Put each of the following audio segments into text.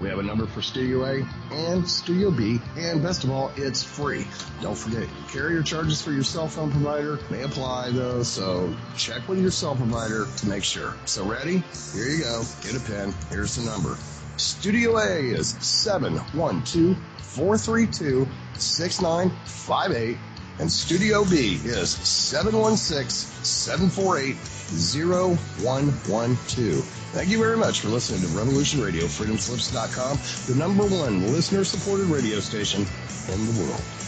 We have a number for Studio A and Studio B, and best of all, it's free. Don't forget, carrier charges for your cell phone provider may apply though, so check with your cell provider to make sure. So ready? Here you go. Get a pen. Here's the number. Studio A is 712 432 6958 and Studio B is 716-748-0112. Thank you very much for listening to Revolution Radio, freedomslips.com, the number one listener-supported radio station in the world.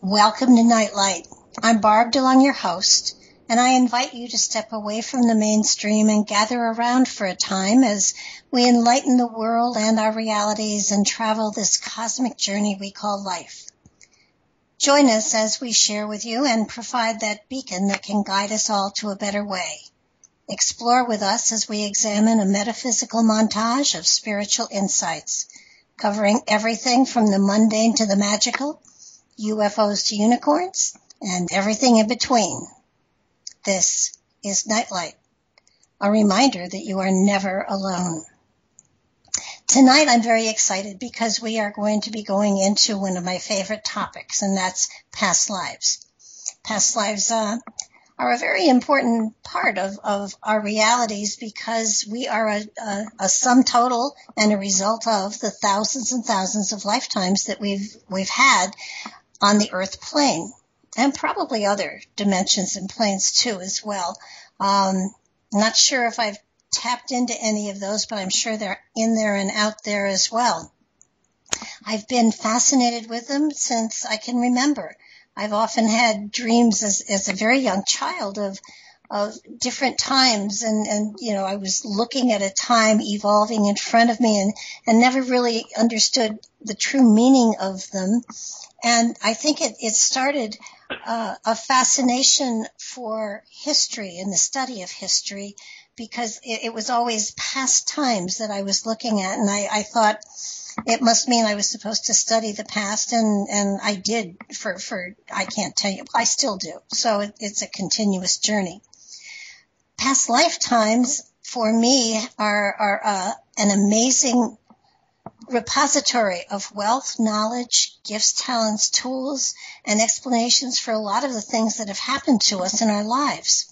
Welcome to Nightlight. I'm Barb DeLong, your host, and I invite you to step away from the mainstream and gather around for a time as we enlighten the world and our realities and travel this cosmic journey we call life. Join us as we share with you and provide that beacon that can guide us all to a better way. Explore with us as we examine a metaphysical montage of spiritual insights, covering everything from the mundane to the magical, UFOs to unicorns, and everything in between. This is Nightlight, a reminder that you are never alone. Tonight I'm very excited because we are going to be going into one of my favorite topics, and that's past lives. Past lives uh, are a very important part of, of our realities because we are a, a, a sum total and a result of the thousands and thousands of lifetimes that we've we've had on the earth plane and probably other dimensions and planes too as well. Um, not sure if I've tapped into any of those, but I'm sure they're in there and out there as well. I've been fascinated with them since I can remember. I've often had dreams as, as a very young child of of different times and, and you know I was looking at a time evolving in front of me and, and never really understood the true meaning of them. And I think it, it started uh, a fascination for history and the study of history because it, it was always past times that I was looking at and I, I thought it must mean I was supposed to study the past and, and I did for, for, I can't tell you, I still do. So it, it's a continuous journey. Past lifetimes for me are, are uh, an amazing repository of wealth, knowledge, gifts, talents, tools, and explanations for a lot of the things that have happened to us in our lives.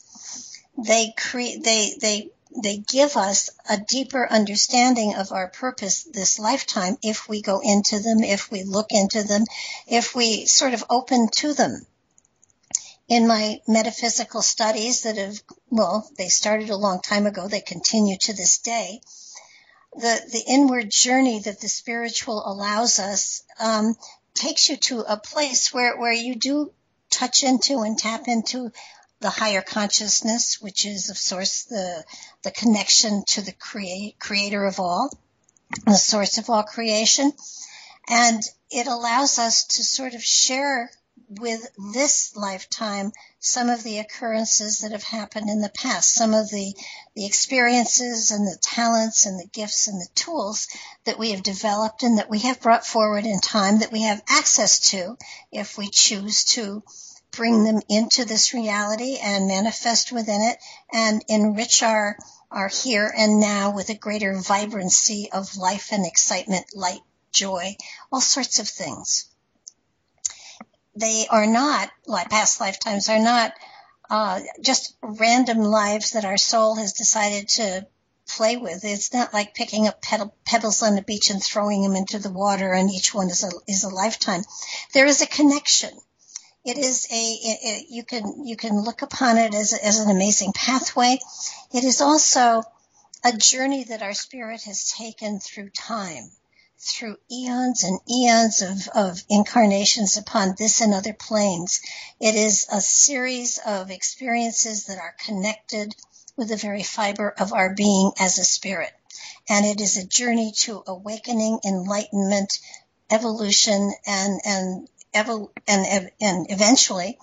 They create, they, they they give us a deeper understanding of our purpose this lifetime if we go into them, if we look into them, if we sort of open to them. In my metaphysical studies that have, well, they started a long time ago, they continue to this day. The, the inward journey that the spiritual allows us um, takes you to a place where, where you do touch into and tap into the higher consciousness, which is of source the, the connection to the create, creator of all, the source of all creation. And it allows us to sort of share with this lifetime some of the occurrences that have happened in the past, some of the, the experiences and the talents and the gifts and the tools that we have developed and that we have brought forward in time that we have access to if we choose to bring them into this reality and manifest within it and enrich our our here and now with a greater vibrancy of life and excitement, light, joy, all sorts of things. They are not, like past lifetimes, are not uh, just random lives that our soul has decided to play with. It's not like picking up pebbles on the beach and throwing them into the water, and each one is a is a lifetime. There is a connection it is a, it, it, you can, you can look upon it as, as an amazing pathway. It is also a journey that our spirit has taken through time, through eons and eons of, of incarnations upon this and other planes. It is a series of experiences that are connected with the very fiber of our being as a spirit. And it is a journey to awakening, enlightenment, evolution, and, and and, and eventually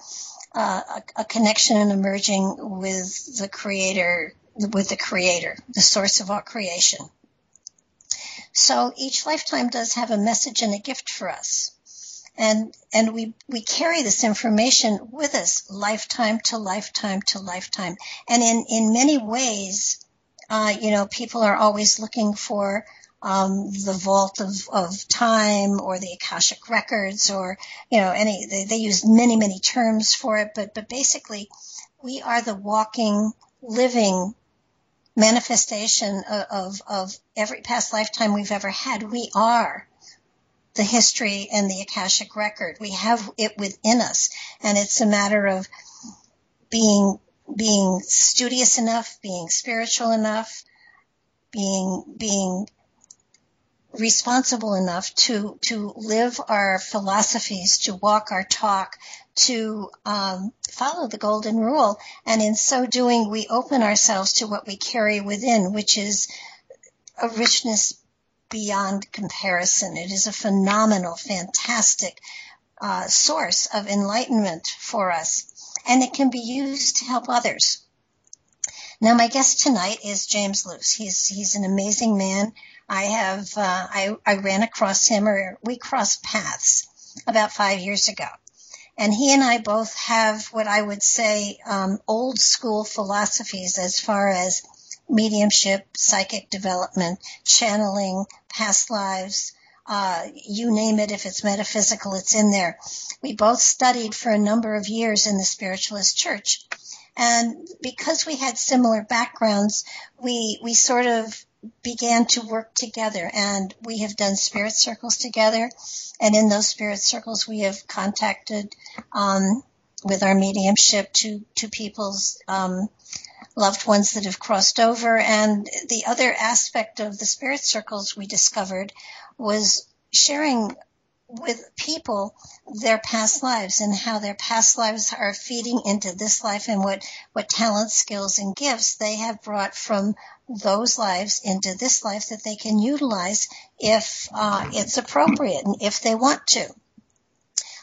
uh, a, a, connection and emerging with the creator, with the creator, the source of all creation. So each lifetime does have a message and a gift for us. And, and we, we carry this information with us lifetime to lifetime to lifetime. And in, in many ways, uh, you know, people are always looking for um, the vault of, of time or the Akashic records or, you know, any, they, they use many, many terms for it, but, but basically we are the walking, living manifestation of, of, of every past lifetime we've ever had. We are the history and the Akashic record. We have it within us and it's a matter of being, being studious enough, being spiritual enough, being, being responsible enough to to live our philosophies, to walk our talk, to um, follow the golden rule, and in so doing, we open ourselves to what we carry within, which is a richness beyond comparison. It is a phenomenal, fantastic uh, source of enlightenment for us, and it can be used to help others. Now, my guest tonight is James Luce. He's he's an amazing man I have, uh, I, I ran across him or we crossed paths about five years ago. And he and I both have what I would say, um, old school philosophies as far as mediumship, psychic development, channeling, past lives, uh, you name it, if it's metaphysical, it's in there. We both studied for a number of years in the spiritualist church. And because we had similar backgrounds, we, we sort of began to work together and we have done spirit circles together. And in those spirit circles we have contacted um, with our mediumship to to people's um, loved ones that have crossed over. And the other aspect of the spirit circles we discovered was sharing with people their past lives and how their past lives are feeding into this life and what, what talents, skills, and gifts they have brought from those lives into this life that they can utilize if uh, it's appropriate and if they want to.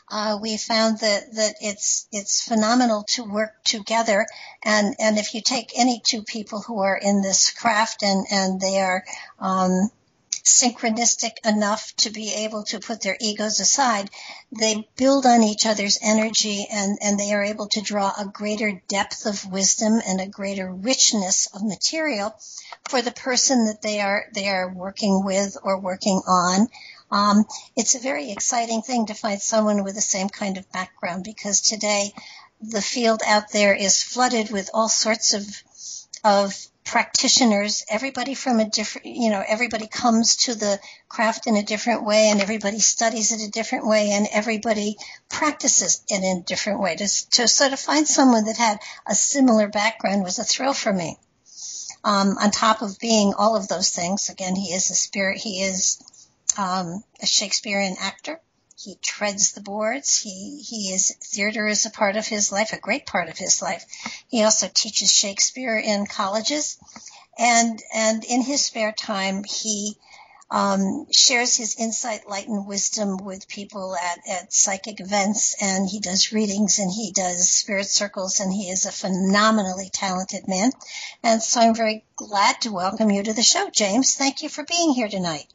Uh, we found that, that it's it's phenomenal to work together and and if you take any two people who are in this craft and and they are um, synchronistic enough to be able to put their egos aside, they build on each other's energy and, and they are able to draw a greater depth of wisdom and a greater richness of material for the person that they are, they are working with or working on. Um, it's a very exciting thing to find someone with the same kind of background because today the field out there is flooded with all sorts of of practitioners, everybody from a different, you know, everybody comes to the craft in a different way and everybody studies it a different way and everybody practices it in a different way. To, to sort of find someone that had a similar background was a thrill for me. Um, on top of being all of those things, again, he is a spirit, he is um, a Shakespearean actor. He treads the boards. He, he is, theater is a part of his life, a great part of his life. He also teaches Shakespeare in colleges. And, and in his spare time, he, um, shares his insight, light, and wisdom with people at, at psychic events, and he does readings and he does spirit circles, and he is a phenomenally talented man. And so I'm very glad to welcome you to the show, James. Thank you for being here tonight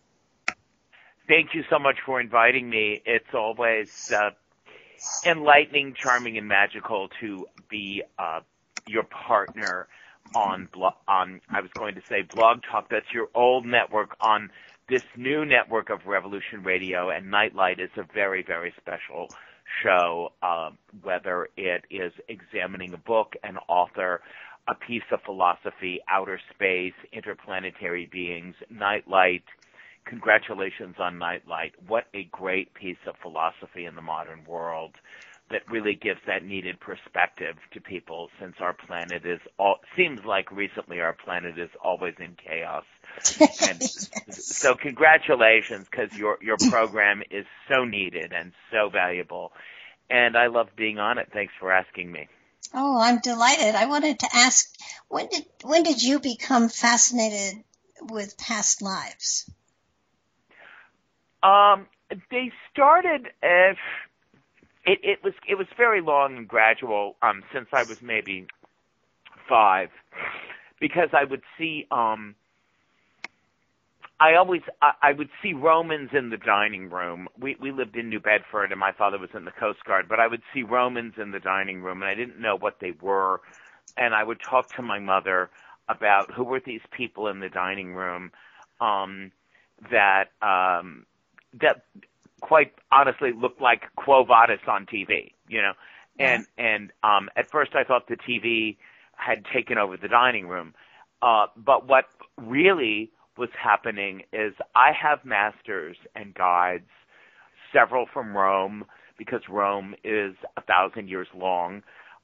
thank you so much for inviting me. It's always uh, enlightening, charming, and magical to be uh, your partner on on. I was going to say Blog Talk. That's your old network on this new network of Revolution Radio, and Nightlight is a very very special show. Uh, whether it is examining a book, an author. A piece of philosophy, outer space, interplanetary beings, nightlight, congratulations on Nightlight. What a great piece of philosophy in the modern world that really gives that needed perspective to people since our planet is all seems like recently our planet is always in chaos. and so congratulations because your your program is so needed and so valuable. And I love being on it. Thanks for asking me. Oh, I'm delighted. I wanted to ask when did when did you become fascinated with past lives? Um, they started. Uh, it, it was it was very long and gradual um, since I was maybe five, because I would see. Um, I always I, I would see Romans in the dining room. We we lived in New Bedford, and my father was in the Coast Guard. But I would see Romans in the dining room, and I didn't know what they were. And I would talk to my mother about who were these people in the dining room um, that um, that quite honestly looked like Quo Vadis on TV, you know. And yeah. and um at first I thought the TV had taken over the dining room. Uh but what really was happening is I have masters and guides, several from Rome because Rome is a thousand years long.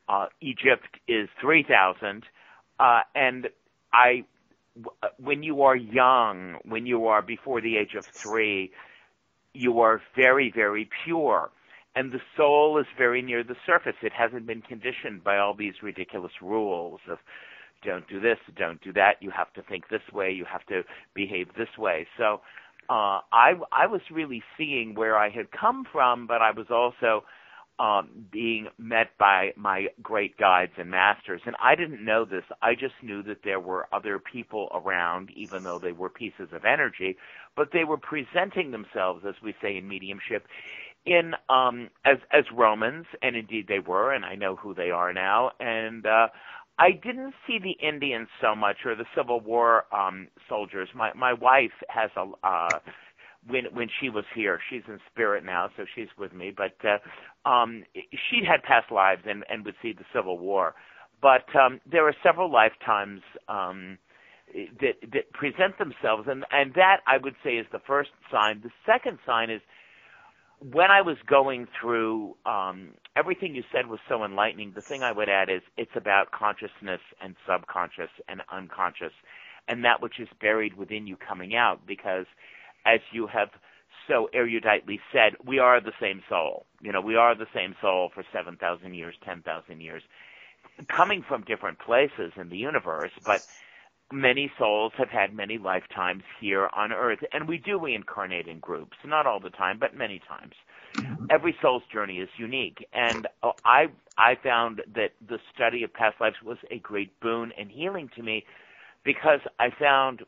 Uh, Egypt is three thousand, uh, and I, when you are young, when you are before the age of three, you are very, very pure. And the soul is very near the surface. It hasn't been conditioned by all these ridiculous rules of don't do this, don't do that, you have to think this way, you have to behave this way. So uh, I, I was really seeing where I had come from, but I was also um, being met by my great guides and masters. And I didn't know this. I just knew that there were other people around, even though they were pieces of energy, but they were presenting themselves, as we say in mediumship, in um, as as Romans, and indeed they were, and I know who they are now. And uh, I didn't see the Indians so much, or the Civil War um, soldiers. My my wife has a. Uh, when when she was here. She's in spirit now, so she's with me. But uh, um, she had past lives and and would see the Civil War. But um, there are several lifetimes um, that that present themselves, and and that I would say is the first sign. The second sign is when I was going through um, everything you said was so enlightening. The thing I would add is it's about consciousness and subconscious and unconscious, and that which is buried within you coming out because as you have so eruditely said, we are the same soul. You know, we are the same soul for 7,000 years, 10,000 years, coming from different places in the universe, but many souls have had many lifetimes here on earth, and we do reincarnate in groups, not all the time, but many times. Every soul's journey is unique, and uh, I I found that the study of past lives was a great boon and healing to me because I found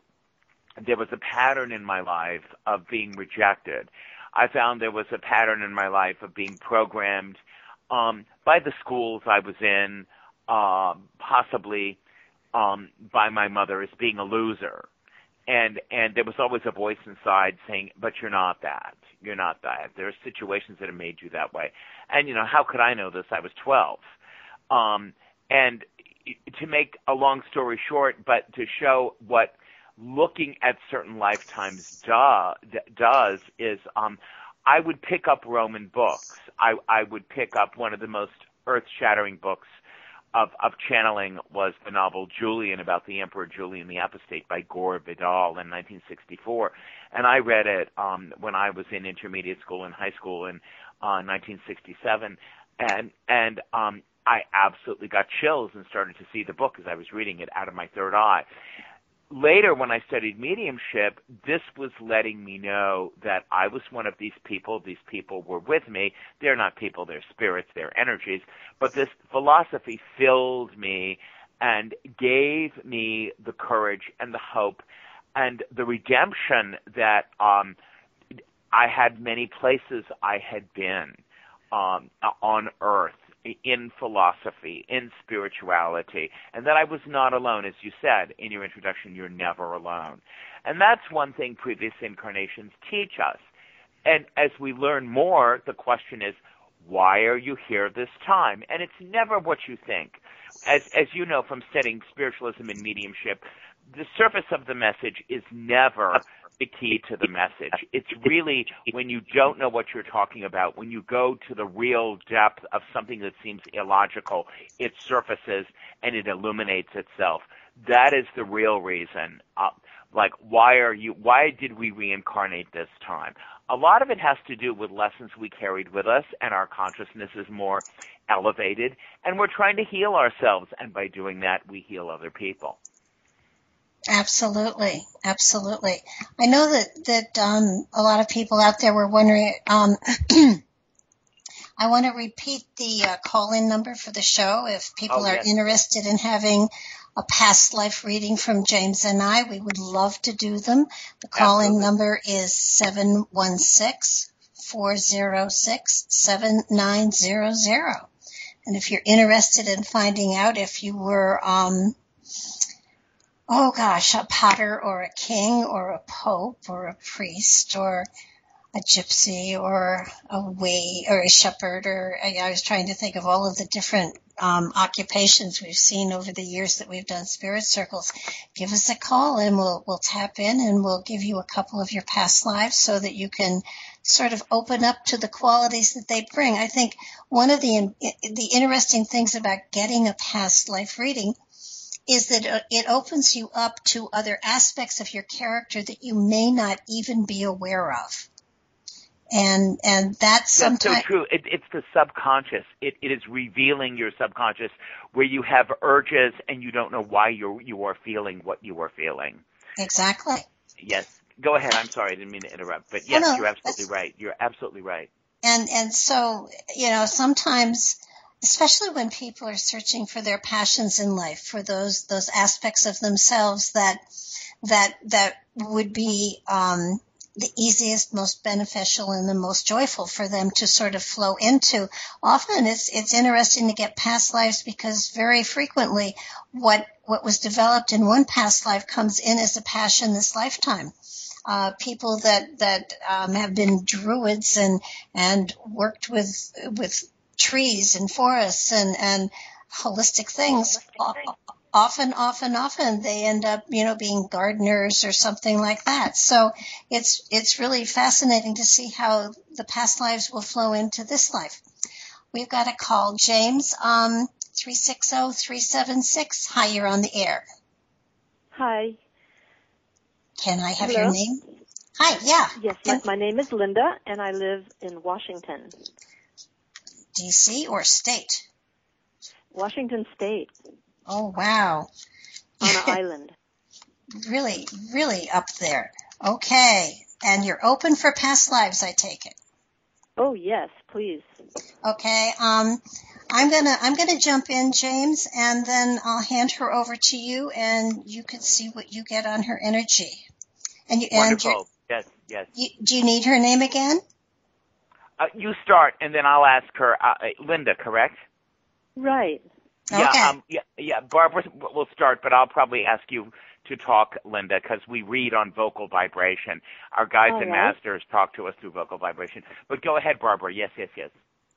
there was a pattern in my life of being rejected. I found there was a pattern in my life of being programmed um, by the schools I was in, uh, possibly um, by my mother as being a loser. And and there was always a voice inside saying, "But you're not that. You're not that." There are situations that have made you that way. And you know, how could I know this? I was 12. Um, and to make a long story short, but to show what looking at certain lifetimes do, does is um, I would pick up Roman books. I, I would pick up one of the most earth-shattering books of, of channeling was the novel Julian about the Emperor Julian the Apostate by Gore Vidal in 1964, and I read it um, when I was in intermediate school and high school in uh, 1967, and and um, I absolutely got chills and started to see the book as I was reading it out of my third eye later when I studied mediumship, this was letting me know that I was one of these people. These people were with me. They're not people, they're spirits, they're energies. But this philosophy filled me and gave me the courage and the hope and the redemption that um I had many places I had been um on earth in philosophy, in spirituality, and that I was not alone. As you said in your introduction, you're never alone. And that's one thing previous incarnations teach us. And as we learn more, the question is, why are you here this time? And it's never what you think. As, as you know from studying spiritualism and mediumship, the surface of the message is never the key to the message. It's really when you don't know what you're talking about, when you go to the real depth of something that seems illogical, it surfaces and it illuminates itself. That is the real reason. Uh, like, why are you, why did we reincarnate this time? A lot of it has to do with lessons we carried with us and our consciousness is more elevated and we're trying to heal ourselves and by doing that we heal other people. Absolutely, absolutely. I know that that um, a lot of people out there were wondering. Um, I want to repeat the uh, call-in number for the show if people oh, are yes. interested in having a past life reading from James and I. We would love to do them. The call-in number is seven one six four zero six seven nine zero zero. And if you're interested in finding out if you were um, oh gosh, a potter or a king or a pope or a priest or a gypsy or a way or a shepherd or I was trying to think of all of the different um, occupations we've seen over the years that we've done spirit circles. Give us a call and we'll we'll tap in and we'll give you a couple of your past lives so that you can sort of open up to the qualities that they bring. I think one of the the interesting things about getting a past life reading is that uh, it opens you up to other aspects of your character that you may not even be aware of. And and that's sometimes so true. It, it's the subconscious. It, it is revealing your subconscious where you have urges and you don't know why you you are feeling what you are feeling. Exactly. Yes. Go ahead. I'm sorry. I didn't mean to interrupt. But yes, no, you're absolutely right. You're absolutely right. And and so you know sometimes especially when people are searching for their passions in life, for those those aspects of themselves that that that would be um, the easiest, most beneficial, and the most joyful for them to sort of flow into. Often, it's it's interesting to get past lives because very frequently, what what was developed in one past life comes in as a passion this lifetime. Uh, people that that um, have been druids and and worked with with trees and forests and, and holistic things, often, often, often they end up, you know, being gardeners or something like that. So it's, it's really fascinating to see how the past lives will flow into this life. We've got a call. James, um, 360-376. Hi, you're on the air. Hi. Can I have Hello? your name? Hi, yeah. Yes, my, my name is Linda, and I live in Washington. D.C. or state? Washington State. Oh, wow. On an island. Really, really up there. Okay. And you're open for past lives, I take it. Oh, yes, please. Okay. Um, I'm gonna I'm gonna jump in, James, and then I'll hand her over to you, and you can see what you get on her energy. And you, Wonderful. And yes, yes. You, do you need her name again? Uh, you start, and then I'll ask her. Uh, Linda, correct? Right. Yeah, okay. um, yeah, yeah. Barbara will start, but I'll probably ask you to talk, Linda, because we read on vocal vibration. Our guides All and right. masters talk to us through vocal vibration. But go ahead, Barbara. Yes, yes, yes.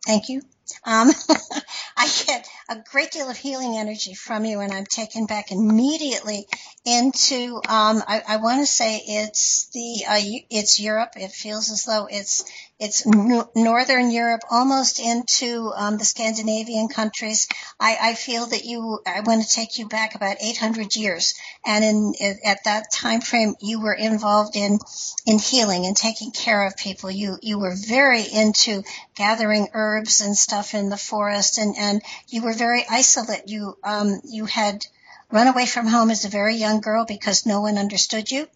Thank you. Um, I get a great deal of healing energy from you, and I'm taken back immediately into. Um, I, I want to say it's the uh, it's Europe. It feels as though it's it's no, northern Europe, almost into um, the Scandinavian countries. I, I feel that you. I want to take you back about 800 years, and in at that time frame, you were involved in in healing and taking care of people. You you were very into gathering herbs and stuff in the forest, and and you were very isolate. You um you had run away from home as a very young girl because no one understood you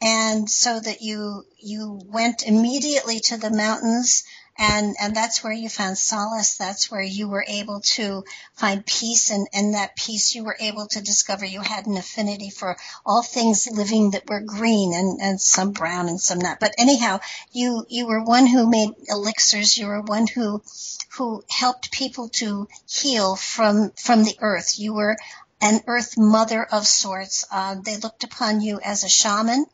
and so that you you went immediately to the mountains and and that's where you found solace. That's where you were able to find peace. And and that peace you were able to discover you had an affinity for all things living that were green and and some brown and some not. But anyhow you you were one who made elixirs. You were one who who helped people to heal from from the earth. You were an earth mother of sorts. Uh, they looked upon you as a shaman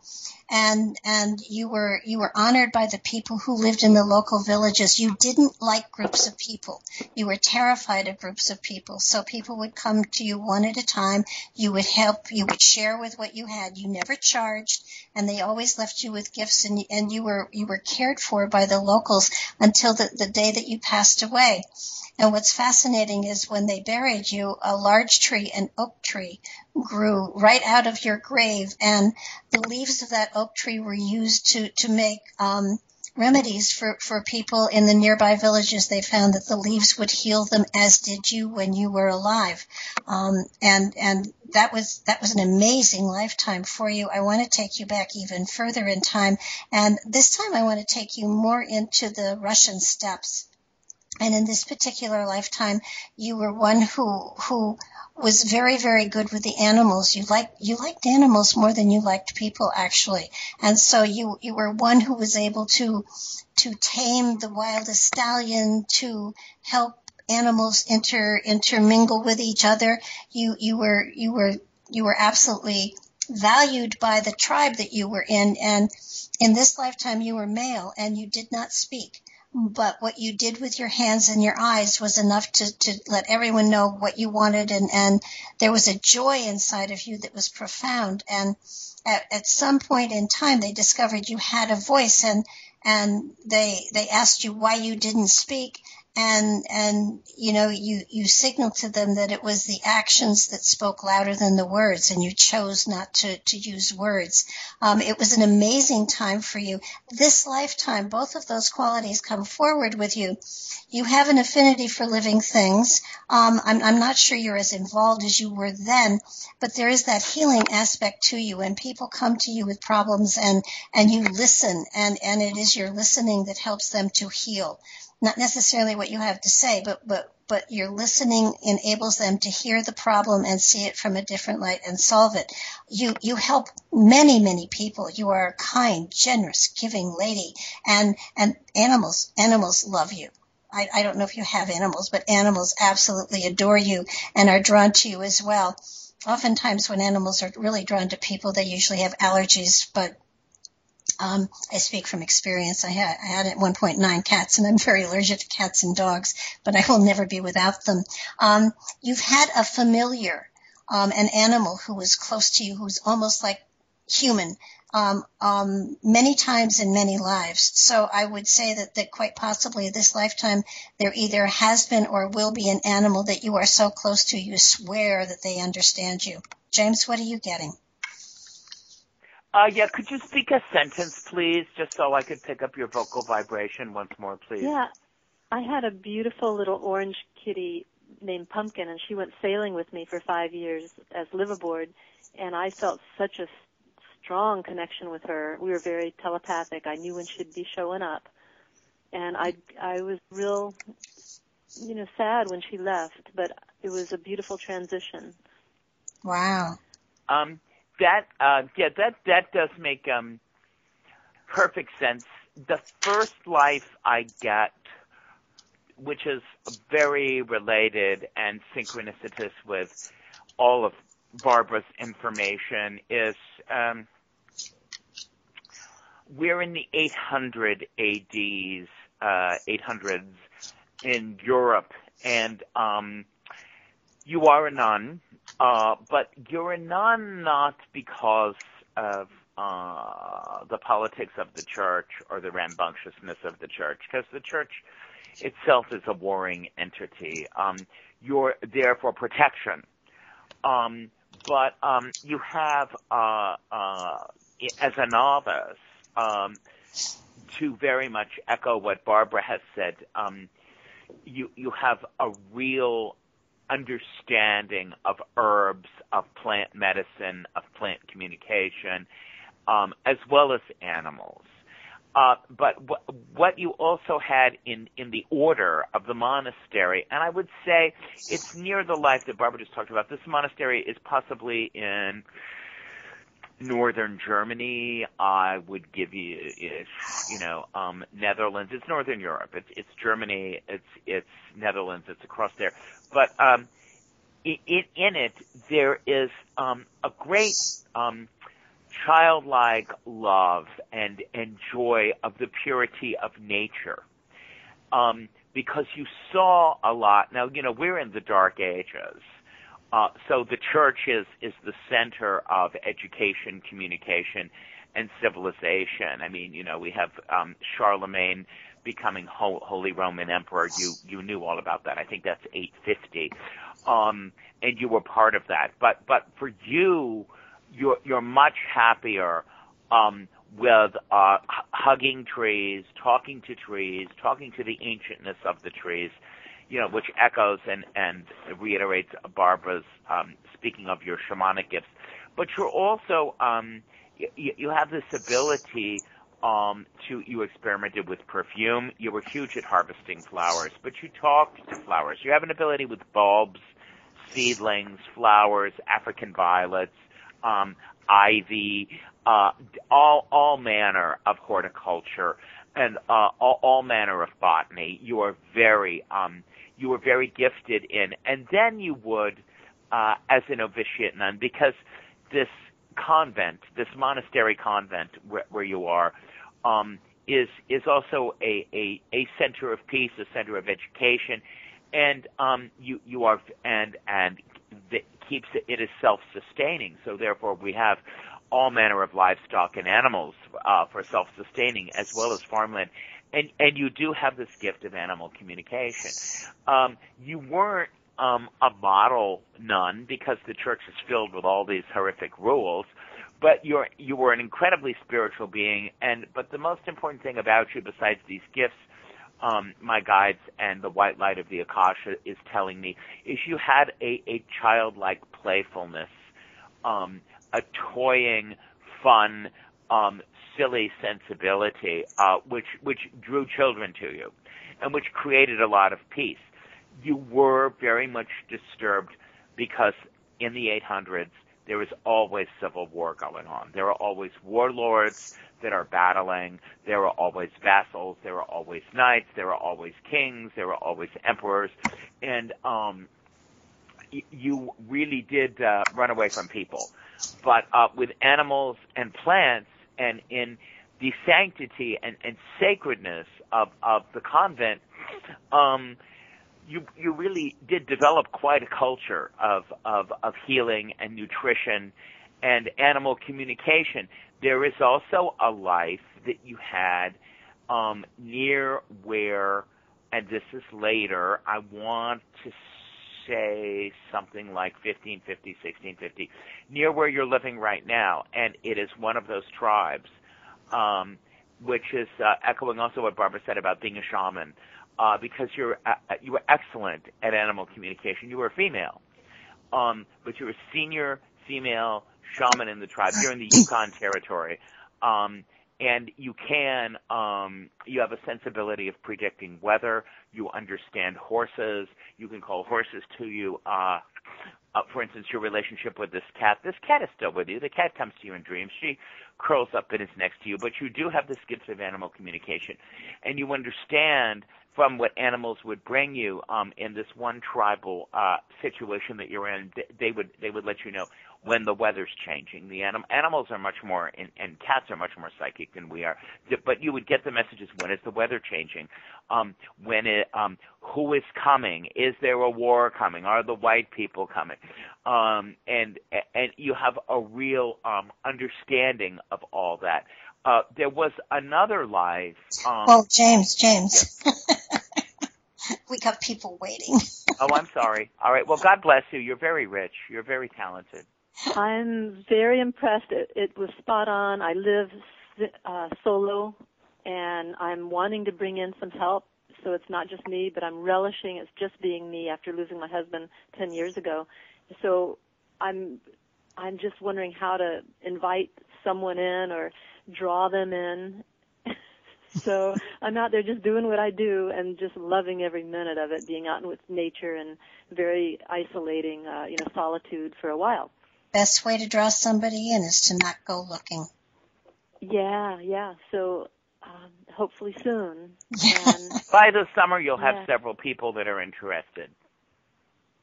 and and you were you were honored by the people who lived in the local villages. You didn't like groups of people. You were terrified of groups of people. So people would come to you one at a time. You would help you would share with what you had. You never charged and they always left you with gifts and and you were you were cared for by the locals until the, the day that you passed away. And what's fascinating is when they buried you, a large tree, an oak tree, grew right out of your grave, and the leaves of that oak tree were used to to make um, remedies for for people in the nearby villages. They found that the leaves would heal them, as did you when you were alive, um, and and that was that was an amazing lifetime for you. I want to take you back even further in time, and this time I want to take you more into the Russian steppes. And in this particular lifetime, you were one who who was very very good with the animals. You liked you liked animals more than you liked people actually, and so you you were one who was able to to tame the wildest stallion to help animals inter intermingle with each other. You you were you were you were absolutely valued by the tribe that you were in, and in this lifetime you were male and you did not speak but what you did with your hands and your eyes was enough to, to let everyone know what you wanted and, and there was a joy inside of you that was profound. And at, at some point in time they discovered you had a voice and and they they asked you why you didn't speak and and you know you you signaled to them that it was the actions that spoke louder than the words and you chose not to to use words. Um, it was an amazing time for you. This lifetime both of those qualities come forward with you. You have an affinity for living things. Um, I'm, I'm not sure you're as involved as you were then but there is that healing aspect to you and people come to you with problems and and you listen and and it is your listening that helps them to heal not necessarily what you have to say, but but but your listening enables them to hear the problem and see it from a different light and solve it. You you help many many people. You are a kind, generous, giving lady, and and animals animals love you. I, I don't know if you have animals, but animals absolutely adore you and are drawn to you as well. Oftentimes, when animals are really drawn to people, they usually have allergies, but um, I speak from experience. I had, I had at one point nine cats, and I'm very allergic to cats and dogs, but I will never be without them. Um, you've had a familiar, um, an animal who was close to you, who's almost like human, um, um, many times in many lives. So I would say that, that quite possibly this lifetime there either has been or will be an animal that you are so close to you swear that they understand you. James, what are you getting? Uh, yeah, could you speak a sentence, please, just so I could pick up your vocal vibration once more, please? Yeah. I had a beautiful little orange kitty named Pumpkin, and she went sailing with me for five years as liveaboard, and I felt such a strong connection with her. We were very telepathic. I knew when she'd be showing up, and I I was real, you know, sad when she left, but it was a beautiful transition. Wow. Um, that uh, yeah, that that does make um perfect sense. The first life I get, which is very related and synchronicitous with all of Barbara's information, is um, we're in the 800 ADs, uh, 800s in Europe, and um, you are a nun, uh, but you're a nun not because of uh, the politics of the church or the rambunctiousness of the church, because the church itself is a warring entity. Um, you're there for protection. Um, but um, you have, uh, uh, as a novice, um, to very much echo what Barbara has said, um, you you have a real understanding of herbs, of plant medicine, of plant communication, um, as well as animals. Uh, but w- what you also had in, in the order of the monastery, and I would say it's near the life that Barbara just talked about. This monastery is possibly in northern Germany. I would give you, it's, you know, um, Netherlands. It's northern Europe. It's it's Germany. It's it's Netherlands. It's across there. But um, in, in it, there is um, a great um, childlike love and and joy of the purity of nature. Um, because you saw a lot. Now, you know, we're in the dark ages. Uh, so the church is, is the center of education, communication, and civilization. I mean, you know, we have um, Charlemagne becoming Ho- Holy Roman Emperor. You you knew all about that. I think that's 850, um, and you were part of that. But but for you, you're you're much happier um, with uh, hugging trees, talking to trees, talking to the ancientness of the trees, you know, which echoes and and reiterates Barbara's um, speaking of your shamanic gifts. But you're also um, you, you have this ability um, to you experimented with perfume. You were huge at harvesting flowers, but you talked to flowers. You have an ability with bulbs, seedlings, flowers, African violets, um, ivy, uh, all all manner of horticulture and uh, all, all manner of botany. You are very um, you were very gifted in, and then you would, uh, as a novitiate nun, because this convent, this monastery convent where, where you are, um, is is also a, a a center of peace, a center of education, and um, you you are and and that keeps it, it is self-sustaining. So therefore, we have all manner of livestock and animals uh, for self-sustaining, as well as farmland. And and you do have this gift of animal communication. Um, you weren't um, a model nun because the church is filled with all these horrific rules, but you're you were an incredibly spiritual being. And but the most important thing about you, besides these gifts, um, my guides and the white light of the Akasha is telling me, is you had a, a childlike playfulness, um, a toying, fun, um, silly sensibility, uh, which which drew children to you, and which created a lot of peace. You were very much disturbed because in the 800s there was always civil war going on. There were always warlords that are battling. There were always vassals. There were always knights. There were always kings. There were always emperors, and um, you really did uh, run away from people. But uh, with animals and plants, and in the sanctity and, and sacredness of, of the convent, um, you you really did develop quite a culture of, of of healing and nutrition and animal communication. There is also a life that you had um, near where, and this is later. I want to say something like 1550, 1650, near where you're living right now, and it is one of those tribes, um, which is uh, echoing also what Barbara said about being a shaman, uh, because you're uh, you were excellent at animal communication. You were a female, um, but you're a senior female shaman in the tribe. You're in the Yukon territory. Um, and you can um, you have a sensibility of predicting weather. You understand horses. You can call horses to you. Uh, uh, for instance, your relationship with this cat. This cat is still with you. The cat comes to you in dreams. She curls up and is next to you, but you do have this gift of animal communication, and you understand from what animals would bring you um, in this one tribal uh, situation that you're in. They would they would let you know when the weather's changing. The anim- animals are much more, and, and cats are much more psychic than we are. But you would get the messages: when is the weather changing? Um, when it, um, who is coming? Is there a war coming? Are the white people coming? Um, and and you have a real um, understanding of all that. Uh, there was another live. Um, oh, James, James. we got people waiting. oh, I'm sorry. All right. Well, God bless you. You're very rich. You're very talented. I'm very impressed. It, it was spot on. I live uh, solo, and I'm wanting to bring in some help. So it's not just me, but I'm relishing it's just being me after losing my husband 10 years ago. So I'm I'm just wondering how to invite someone in or draw them in. so I'm out there just doing what I do and just loving every minute of it, being out with nature and very isolating, uh, you know, solitude for a while best way to draw somebody in is to not go looking. Yeah, yeah. So um, hopefully soon. And By the summer, you'll have yeah. several people that are interested.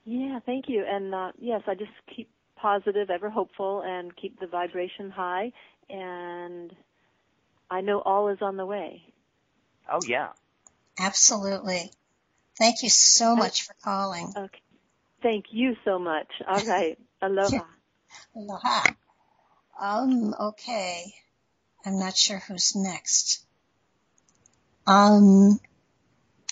Yeah, thank you. And uh, yes, I just keep positive, ever hopeful, and keep the vibration high. And I know all is on the way. Oh yeah. Absolutely. Thank you so much for calling. Okay. Thank you so much. All right. Aloha. Aloha. Um, okay. I'm not sure who's next. Um,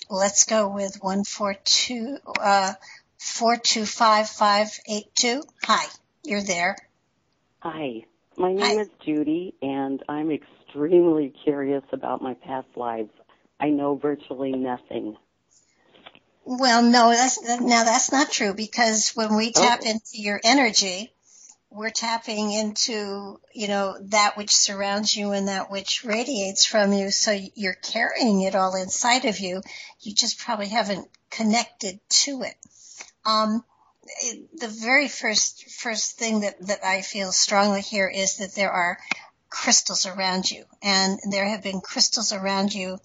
let's go with one four two uh four two five five eight two. Hi, you're there. Hi, my name Hi. is Judy, and I'm extremely curious about my past lives. I know virtually nothing. Well, no, that's now that's not true because when we tap okay. into your energy, we're tapping into, you know, that which surrounds you and that which radiates from you. So you're carrying it all inside of you. You just probably haven't connected to it. Um, the very first, first thing that, that I feel strongly here is that there are crystals around you and there have been crystals around you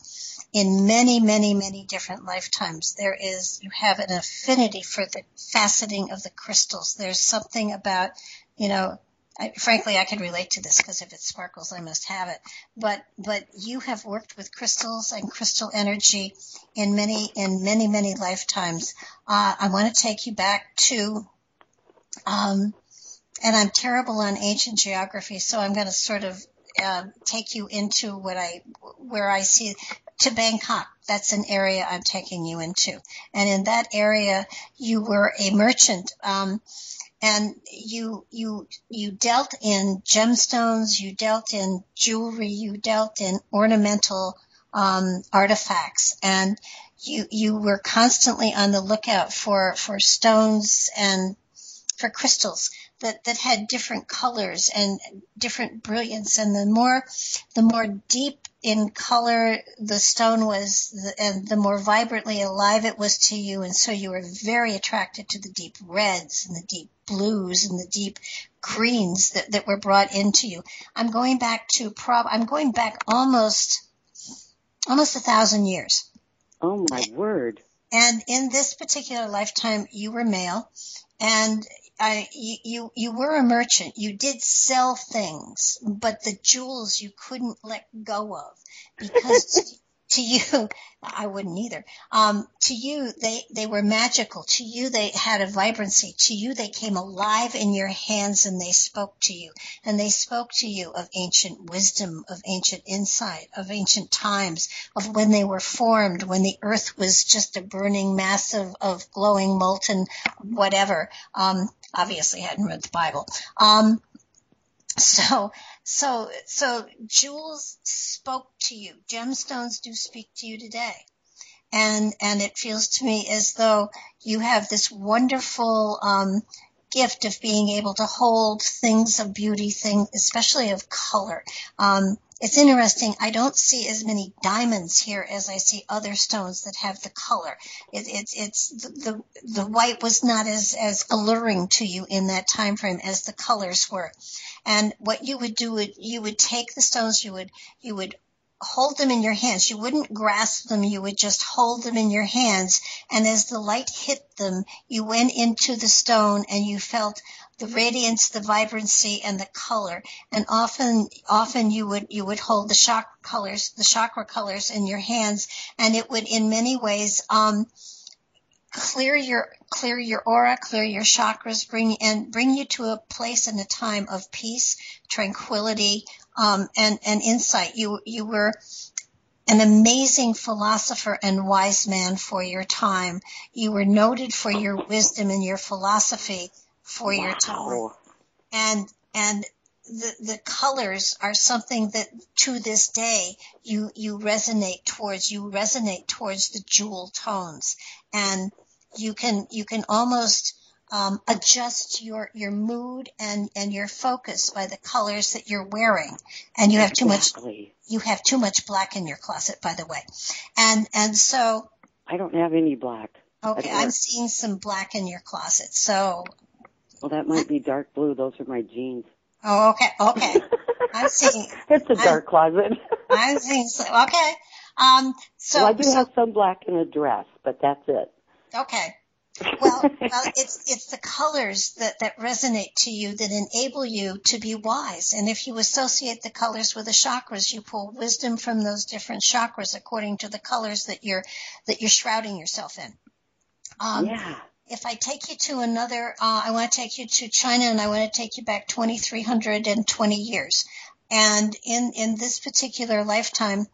in many, many, many different lifetimes. There is, you have an affinity for the faceting of the crystals. There's something about you know, I, frankly, I can relate to this because if it sparkles, I must have it. But but you have worked with crystals and crystal energy in many in many many lifetimes. Uh, I want to take you back to, um, and I'm terrible on ancient geography, so I'm going to sort of uh, take you into what I where I see to Bangkok. That's an area I'm taking you into, and in that area, you were a merchant. Um, and you you you dealt in gemstones, you dealt in jewelry, you dealt in ornamental um, artifacts, and you you were constantly on the lookout for for stones and for crystals that that had different colors and different brilliance, and the more the more deep in color the stone was, the, and the more vibrantly alive it was to you, and so you were very attracted to the deep reds and the deep blues and the deep greens that, that were brought into you. I'm going back to prob I'm going back almost almost a thousand years. Oh my word. And in this particular lifetime you were male and I, you, you were a merchant. You did sell things, but the jewels you couldn't let go of because to you, I wouldn't either. Um, to you, they, they were magical. To you, they had a vibrancy. To you, they came alive in your hands and they spoke to you. And they spoke to you of ancient wisdom, of ancient insight, of ancient times, of when they were formed, when the earth was just a burning mass of, of glowing molten whatever. Um, obviously hadn't read the Bible. Um, so, so, so jewels spoke to you. Gemstones do speak to you today. And, and it feels to me as though you have this wonderful, um, gift of being able to hold things of beauty, things, especially of color. Um, it's interesting. I don't see as many diamonds here as I see other stones that have the color. It, it's it's the, the the white was not as as alluring to you in that time frame as the colors were. And what you would do would you would take the stones, you would you would hold them in your hands. You wouldn't grasp them, you would just hold them in your hands. And as the light hit them, you went into the stone and you felt the radiance, the vibrancy, and the color. And often, often you would, you would hold the chakra colors, the chakra colors in your hands, and it would in many ways, um, clear your clear your aura, clear your chakras, bring and bring you to a place and a time of peace, tranquility, um, and and insight. You you were an amazing philosopher and wise man for your time. You were noted for your wisdom and your philosophy for wow. your time. And and the, the colors are something that to this day you you resonate towards you resonate towards the jewel tones and you can you can almost um, adjust your your mood and and your focus by the colors that you're wearing. And you have too exactly. much you have too much black in your closet by the way. And and so I don't have any black. okay I'm seeing some black in your closet so well that might be dark blue. Those are my jeans. Oh okay okay. I'm seeing it's a dark I'm, closet. I'm seeing okay. Um so well, I do so, have some black in a dress but that's it Okay. Well, well, it's it's the colors that that resonate to you that enable you to be wise. And if you associate the colors with the chakras, you pull wisdom from those different chakras according to the colors that you're that you're shrouding yourself in. Um, yeah. If I take you to another, uh, I want to take you to China, and I want to take you back 2,320 years. And in in this particular lifetime,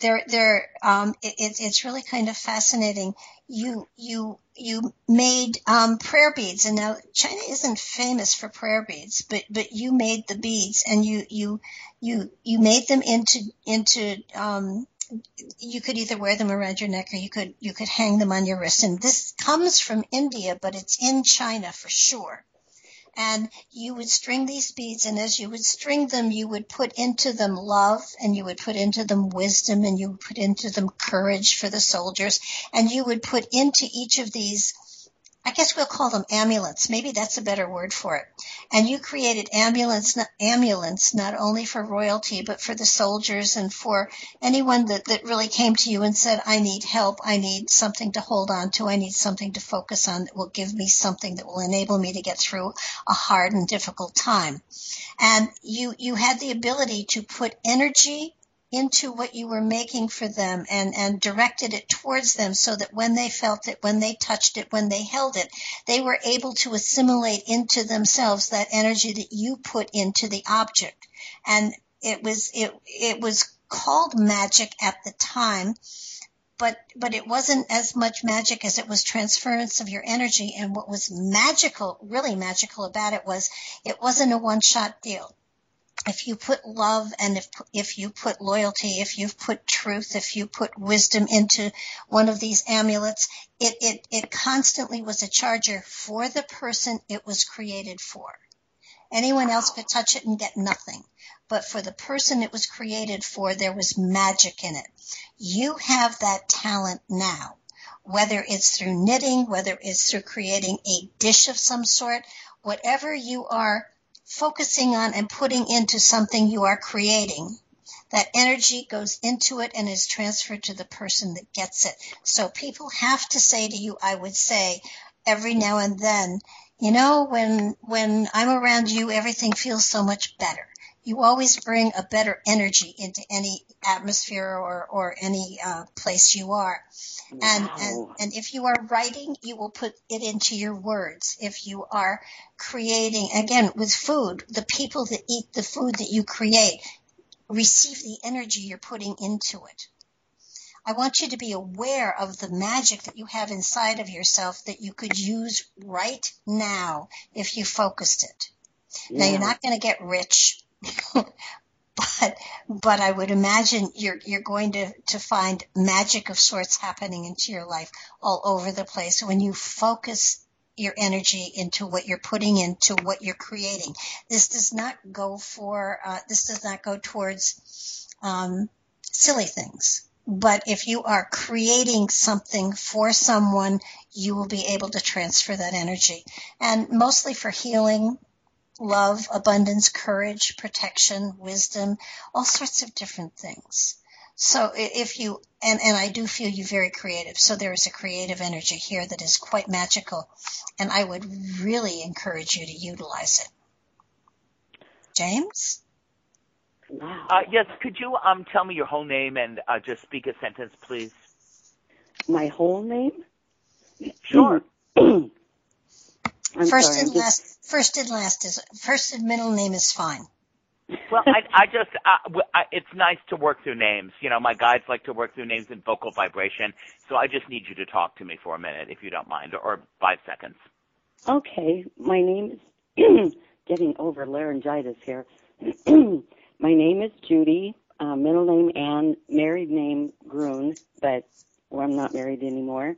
there there um, it, it's really kind of fascinating you you you made um, prayer beads, and now China isn't famous for prayer beads, but but you made the beads, and you you you you made them into into um, you could either wear them around your neck or you could you could hang them on your wrist. And this comes from India, but it's in China for sure and you would string these beads and as you would string them you would put into them love and you would put into them wisdom and you would put into them courage for the soldiers and you would put into each of these I guess we'll call them amulets. Maybe that's a better word for it. And you created amulets, amulets not only for royalty, but for the soldiers and for anyone that, that really came to you and said, I need help. I need something to hold on to. I need something to focus on that will give me something that will enable me to get through a hard and difficult time. And you, you had the ability to put energy into what you were making for them and, and directed it towards them so that when they felt it, when they touched it, when they held it, they were able to assimilate into themselves that energy that you put into the object. And it was, it, it was called magic at the time, but, but it wasn't as much magic as it was transference of your energy. And what was magical, really magical about it was it wasn't a one shot deal if you put love and if if you put loyalty, if you put truth, if you put wisdom into one of these amulets, it it it constantly was a charger for the person it was created for. Anyone else could touch it and get nothing. But for the person it was created for, there was magic in it. You have that talent now. Whether it's through knitting, whether it's through creating a dish of some sort, whatever you are focusing on and putting into something you are creating. That energy goes into it and is transferred to the person that gets it. So people have to say to you, I would say, every now and then, you know, when, when I'm around you, everything feels so much better. You always bring a better energy into any atmosphere or, or any uh, place you are. Wow. And, and, and if you are writing, you will put it into your words. If you are creating, again, with food, the people that eat the food that you create receive the energy you're putting into it. I want you to be aware of the magic that you have inside of yourself that you could use right now if you focused it. Yeah. Now you're not going to get rich, but but I would imagine you're you're going to to find magic of sorts happening into your life all over the place when you focus your energy into what you're putting into what you're creating. This does not go for uh, this does not go towards um, silly things. But if you are creating something for someone, you will be able to transfer that energy. And mostly for healing, love, abundance, courage, protection, wisdom, all sorts of different things. So if you, and, and I do feel you very creative. So there is a creative energy here that is quite magical. And I would really encourage you to utilize it. James? Wow. Uh, yes, could you um tell me your whole name and uh, just speak a sentence, please? My whole name? Sure. first sorry, and last. First and last is first and middle name is fine. Well, I, I just uh, I, it's nice to work through names. You know, my guides like to work through names in vocal vibration. So I just need you to talk to me for a minute, if you don't mind, or, or five seconds. Okay, my name is getting over laryngitis here. My name is Judy, uh, middle name Ann, married name Grun, but well, I'm not married anymore.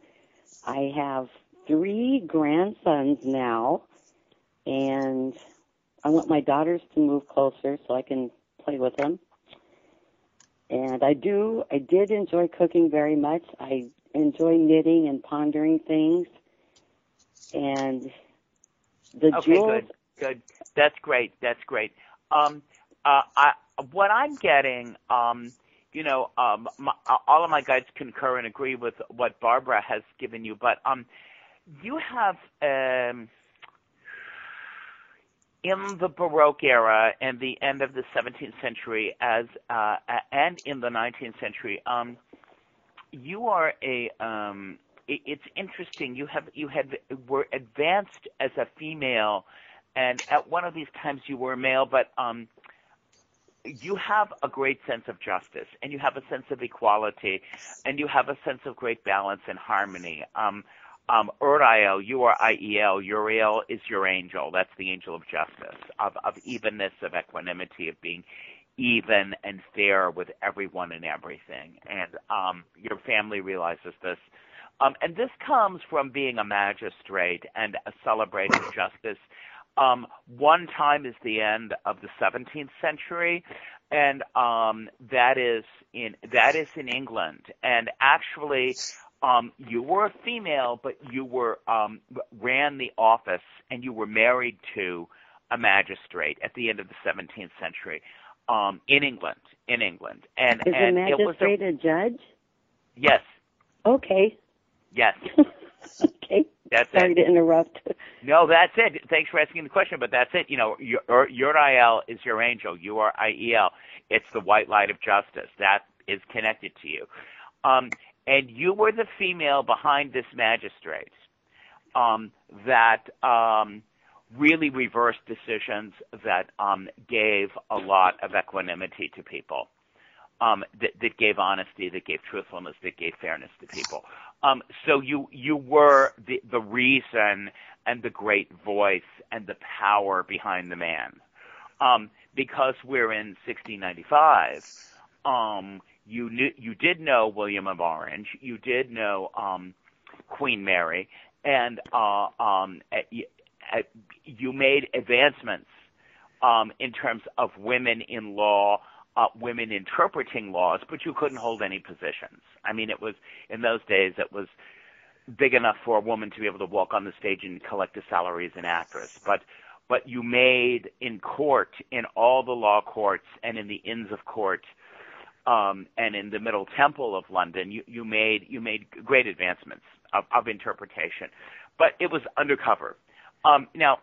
I have three grandsons now, and I want my daughters to move closer so I can play with them. And I do, I did enjoy cooking very much. I enjoy knitting and pondering things. And the okay, jewels. good, good. That's great. That's great. Um, uh, I, what I'm getting, um, you know, um, my, all of my guides concur and agree with what Barbara has given you, but um, you have um, in the Baroque era and the end of the 17th century, as uh, and in the 19th century, um, you are a. Um, it, it's interesting. You have you had were advanced as a female, and at one of these times you were a male, but um, you have a great sense of justice and you have a sense of equality and you have a sense of great balance and harmony. Um, um, Uriel, U-R-I-E-L, Uriel is your angel. That's the angel of justice, of, of evenness, of equanimity, of being even and fair with everyone and everything. And um, your family realizes this. Um, and this comes from being a magistrate and a celebrating justice um, one time is the end of the 17th century, and um, that is in that is in England. And actually, um, you were a female, but you were um, ran the office, and you were married to a magistrate at the end of the 17th century um, in England. In England, and is and a magistrate a, a judge? Yes. Okay. Yes. okay. That's Sorry it. to interrupt. No, that's it. Thanks for asking the question, but that's it. You know, Uriel is your angel. U R I E L. It's the white light of justice that is connected to you. Um, and you were the female behind this magistrate um, that um, really reversed decisions that um, gave a lot of equanimity to people um, that, that gave honesty, that gave truthfulness, that gave fairness to people. Um, so you you were the the reason and the great voice and the power behind the man. Um, because we're in 1695, um, you knew you did know William of Orange, you did know um, Queen Mary, and uh, um, you made advancements um, in terms of women in law uh, women interpreting laws, but you couldn't hold any positions. I mean, it was in those days it was big enough for a woman to be able to walk on the stage and collect a salary as an actress, but but you made in court, in all the law courts and in the Inns of Court, um, and in the Middle Temple of London, you, you made you made great advancements of, of interpretation, but it was undercover. Um, now,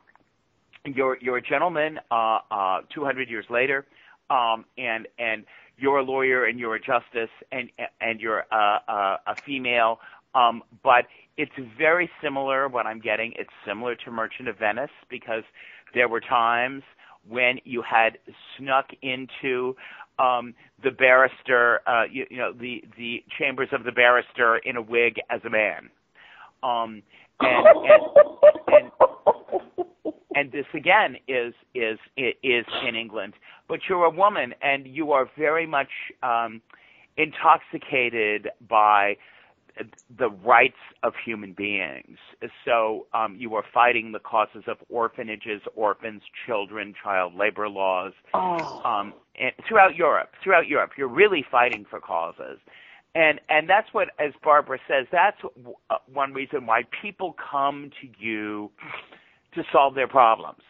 you're you're a gentleman uh, uh, 200 years later, um, and and you're a lawyer and you're a justice and and you're a, a, a female. Um, but it's very similar. What I'm getting, it's similar to Merchant of Venice because there were times when you had snuck into um, the barrister, uh, you, you know, the the chambers of the barrister in a wig as a man. Um, and, and, and and this again is is is in England. But you're a woman, and you are very much um, intoxicated by the rights of human beings. So um, you are fighting the causes of orphanages, orphans, children, child labor laws. Oh. Um, and throughout Europe, throughout Europe, you're really fighting for causes. And and that's what, as Barbara says, that's uh, one reason why people come to you to solve their problems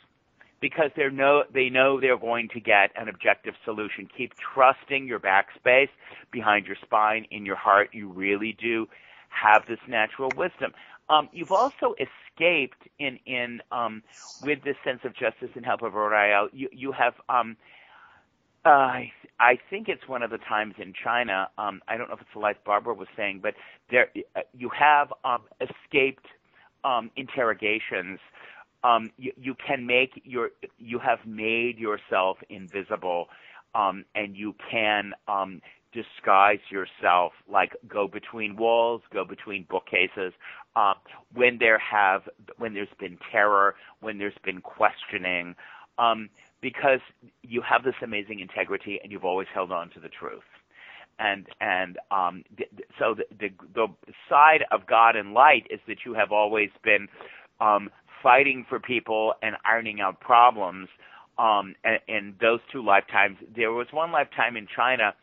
because they know they know they're going to get an objective solution. Keep trusting your backspace behind your spine, in your heart. You really do have this natural wisdom. Um, you've also escaped in in um, with this sense of justice and help of Rodial. You you have um, uh, I, I think it's one of the times in China. Um, I don't know if it's the life Barbara was saying, but there uh, you have um, escaped um, interrogations um, you, you can make your you have made yourself invisible, um, and you can um, disguise yourself, like go between walls, go between bookcases. Uh, when there have when there's been terror, when there's been questioning, um, because you have this amazing integrity and you've always held on to the truth and and um, so the, the the side of God and light is that you have always been um, fighting for people and ironing out problems um, in those two lifetimes. There was one lifetime in China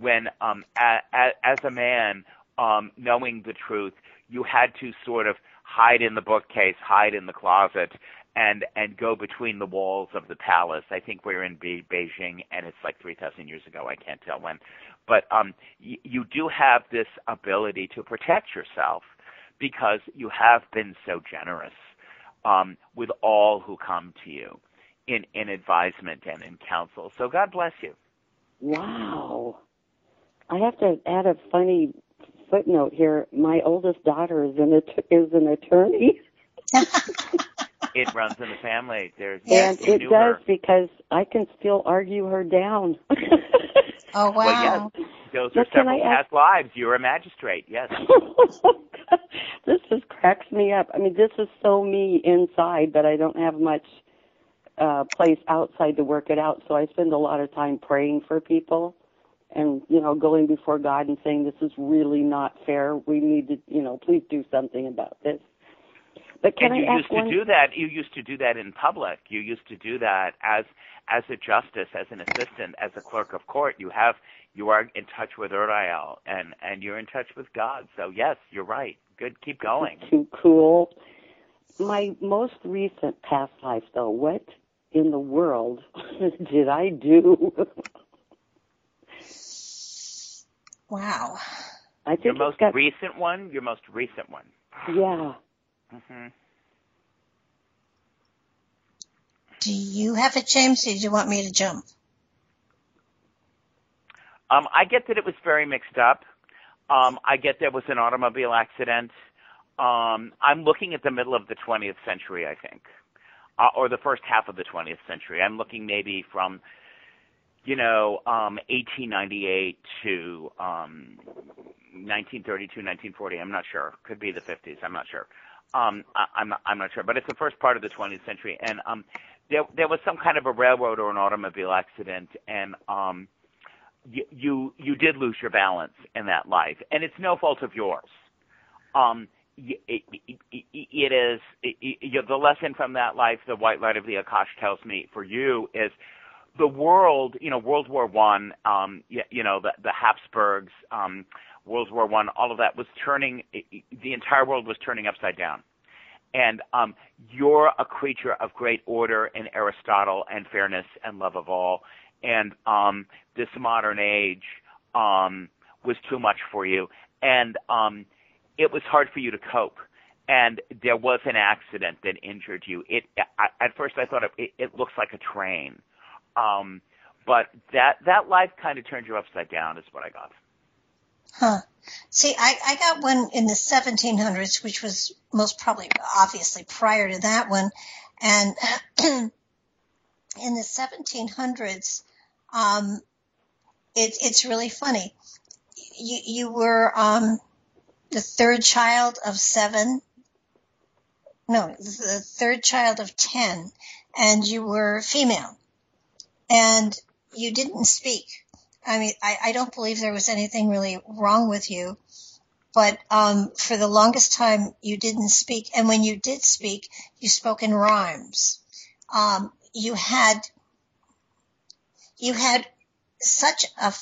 when, um, a, a, as a man, um, knowing the truth, you had to sort of hide in the bookcase, hide in the closet, and and go between the walls of the palace. I think we're in Be- Beijing, and it's like 3,000 years ago. I can't tell when, but um, y- you do have this ability to protect yourself because you have been so generous um, with all who come to you in, in advisement and in counsel. So God bless you. Wow. I have to add a funny footnote here. My oldest daughter is an is an attorney. it runs in the family. There's and it does her. because I can still argue her down. oh wow! Well, yes, those are several past ask... lives. You're a magistrate. Yes. this just cracks me up. I mean, this is so me inside, but I don't have much uh place outside to work it out. So I spend a lot of time praying for people and you know going before God and saying this is really not fair. We need to, you know, please do something about this. But can and you I used one... to do that. You used to do that in public. You used to do that as as a justice, as an assistant, as a clerk of court. You have you are in touch with Uriel and and you're in touch with God. So yes, you're right. Good, keep going. Too cool. My most recent past life, though, what in the world did I do? wow. I think your most got... recent one. Your most recent one. Yeah. Hmm Do you have it, James, or do you want me to jump? Um, I get that it was very mixed up. Um, I get there was an automobile accident. Um, I'm looking at the middle of the 20th century, I think, uh, or the first half of the 20th century. I'm looking maybe from, you know, um, 1898 to um, 1932, 1940. I'm not sure. Could be the 50s. I'm not sure. Um, I, I'm not, I'm not sure, but it's the first part of the 20th century, and um, there there was some kind of a railroad or an automobile accident, and um, you, you you did lose your balance in that life, and it's no fault of yours. Um, it, it, it, it is it, the lesson from that life. The white light of the Akash tells me for you is the world. You know, World War One. Um, you, you know, the the Habsburgs. Um, World War One. All of that was turning. The entire world was turning upside down. And um, you're a creature of great order and Aristotle and fairness and love of all and um, this modern age um, was too much for you, and um, it was hard for you to cope. and there was an accident that injured you. It I, at first I thought it, it, it looks like a train, um, but that that life kind of turned you upside down, is what I got. Huh. See, I, I got one in the 1700s, which was most probably, obviously, prior to that one. And in the 1700s, um, it, it's really funny. You, you were um, the third child of seven. No, the third child of ten, and you were female, and you didn't speak. I mean, I, I don't believe there was anything really wrong with you, but um, for the longest time you didn't speak, and when you did speak, you spoke in rhymes. Um, you had you had such a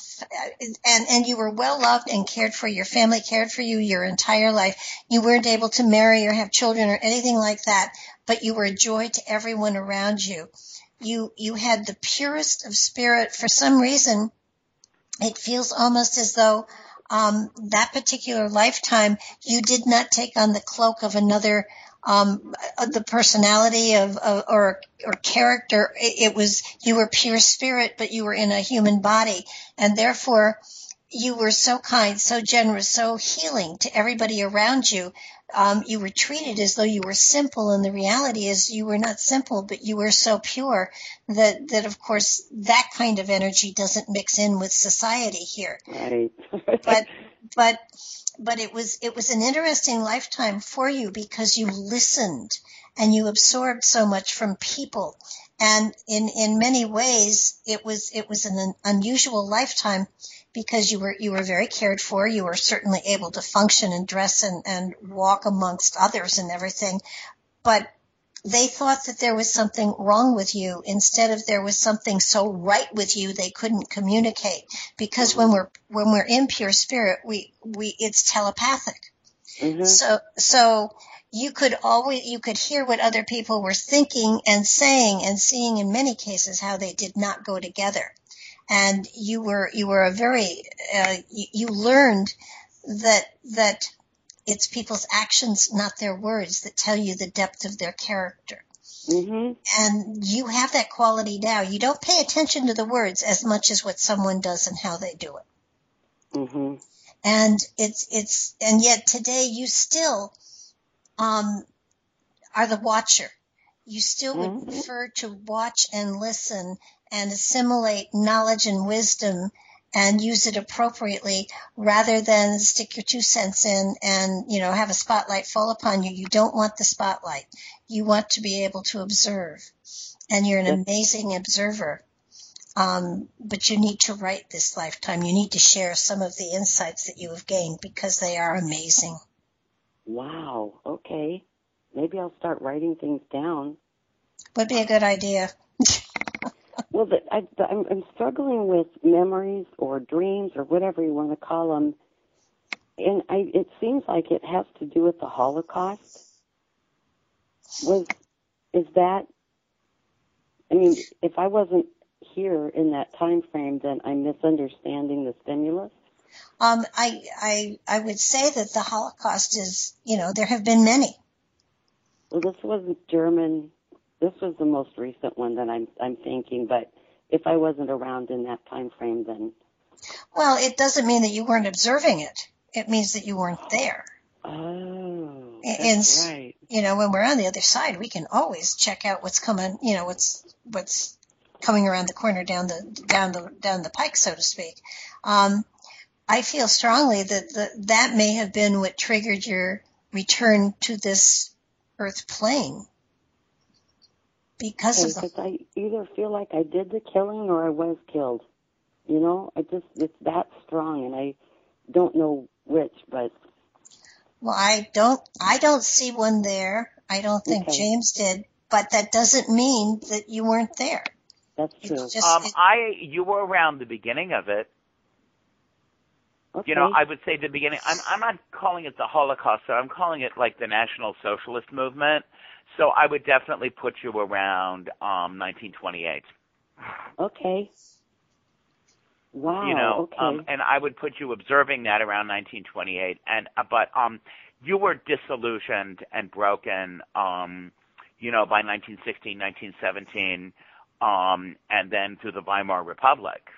and and you were well loved and cared for. Your family cared for you your entire life. You weren't able to marry or have children or anything like that but you were a joy to everyone around you. You you had the purest of spirit. For some reason it feels almost as though um, that particular lifetime you did not take on the cloak of another um, the personality of, of, or or character. It, it was you were pure spirit, but you were in a human body, and therefore you were so kind, so generous, so healing to everybody around you. Um, you were treated as though you were simple, and the reality is you were not simple, but you were so pure that that of course that kind of energy doesn't mix in with society here. Right. but but but it was it was an interesting lifetime for you because you listened and you absorbed so much from people and in in many ways it was it was an unusual lifetime because you were you were very cared for you were certainly able to function and dress and and walk amongst others and everything but they thought that there was something wrong with you. Instead of there was something so right with you they couldn't communicate. Because when we're when we're in pure spirit we we it's telepathic. Mhm. so so you could always you could hear what other people were thinking and saying and seeing in many cases how they did not go together and you were you were a very uh, you, you learned that that it's people's actions not their words that tell you the depth of their character Mhm. and you have that quality now you don't pay attention to the words as much as what someone does and how they do it Mhm. and it's it's and yet today you still um are the watcher you still would Mhm. prefer to watch and listen and assimilate knowledge and wisdom and use it appropriately rather than stick your two cents in and you know have a spotlight fall upon you you don't want the spotlight you want to be able to observe and you're an Yes. amazing observer um, but you need to write this lifetime. You need to share some of the insights that you have gained because they are amazing. Wow. Okay. Maybe I'll start writing things down. Would be a good idea. Well, the, I, the, I'm, I'm struggling with memories or dreams or whatever you want to call them, and I, it seems like it has to do with the Holocaust. Was is that? I mean, if I wasn't here in that time frame, then I'm misunderstanding the stimulus. Um, I, I, I would say that the Holocaust is, you know, there have been many. Well, this wasn't German. This was the most recent one that I'm I'm thinking. But if I wasn't around in that time frame, then Well, it doesn't mean that you weren't observing it. It means that you weren't there. oh, And- that's right. You know, when we're on the other side, we can always check out what's coming, you know, what's, what's coming around the corner down the, down the, down the pike, so to speak. Um, I feel strongly that the, that may have been what triggered your return to this earth plane. Because of the I either feel like I did the killing or I was killed. You know, I just it's that strong, and I don't know which, but Well, I don't, I don't see one there. I don't think Okay. James did, but that doesn't mean that you weren't there. that's true. just, Um, it- I you were around the beginning of it. Okay. You know, I would say the beginning. I'm I'm not calling it the Holocaust, so I'm calling it like the National Socialist Movement. So I would definitely put you around um 1928. okay. Wow. you know, okay. um, and I would put you observing that around 1928. And uh, but um, you were disillusioned and broken, um, you know, by 1916, 1917, um, and then through the Weimar Republic,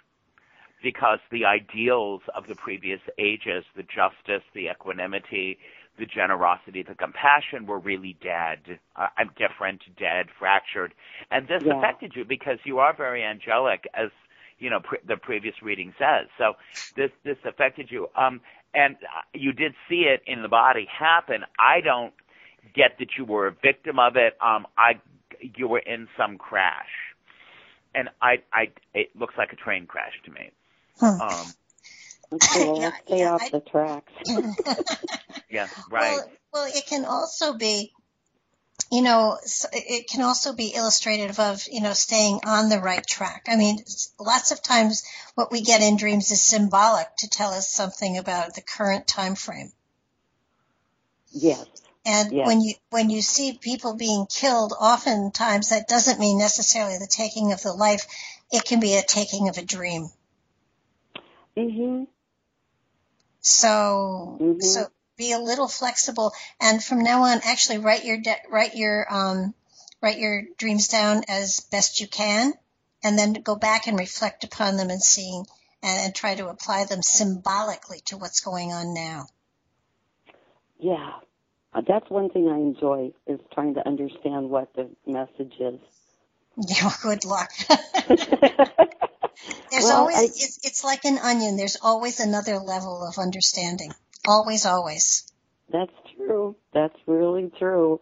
because the ideals of the previous ages, the justice, the equanimity, the generosity, the compassion were really dead. Uh, I'm different, dead, fractured, and this Yeah. affected you because you are very angelic, as you know pre- the previous reading says. So this this affected you, um, and uh, you did see it in the body happen. I don't get that you were a victim of it. Um, I you were in some crash, and I I it looks like a train crash to me. Hmm. Um, Okay, well, Yeah, let's stay yeah, off I- the tracks. yeah, right. Well, well, it can also be, you know, it can also be illustrative of, you know, staying on the right track. I mean, lots of times what we get in dreams is symbolic to tell us something about the current time frame. Yes. And Yes. when you when you see people being killed, oftentimes that doesn't mean necessarily the taking of the life. It can be a taking of a dream. Mhm. So Mhm. so be a little flexible, and from now on, actually write your de- write your um write your dreams down as best you can, and then go back and reflect upon them and seeing and, and try to apply them symbolically to what's going on now. Yeah. Uh, that's one thing I enjoy is trying to understand what the message is. Yeah, good luck. There's Well, always I- it's, it's like an onion. There's always another level of understanding. Always, always. That's true. That's really true.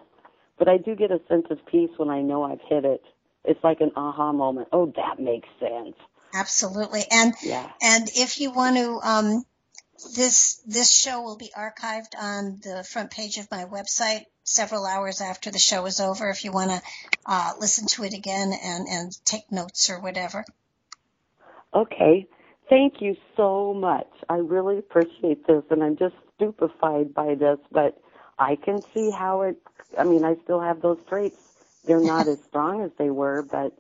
But I do get a sense of peace when I know I've hit it. It's like an aha moment. Oh, that makes sense. Absolutely. And Yeah. and if you want to, um, this this show will be archived on the front page of my website several hours after the show is over. If you want to uh, listen to it again and and take notes or whatever. Okay. Thank you so much. I really appreciate this and I'm just stupefied by this, but I can see how it I mean, I still have those traits. They're not as strong as they were, but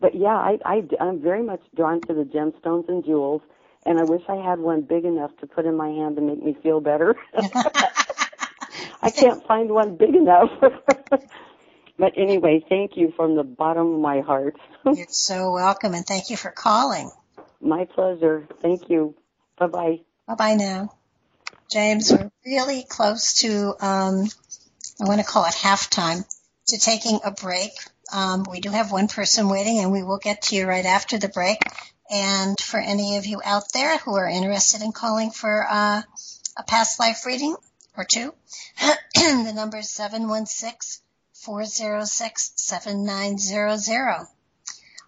but yeah, I, I I'm very much drawn to the gemstones and jewels and I wish I had one big enough to put in my hand to make me feel better. I can't find one big enough. but anyway, thank you from the bottom of my heart. You're so welcome, and thank you for calling. My pleasure. Thank you. Bye bye. Bye bye now. James, we're really close to, um, I want to call it halftime, to taking a break. Um, we do have one person waiting, and we will get to you right after the break. And for any of you out there who are interested in calling for uh, a past life reading or two, the number is 716 406 7900.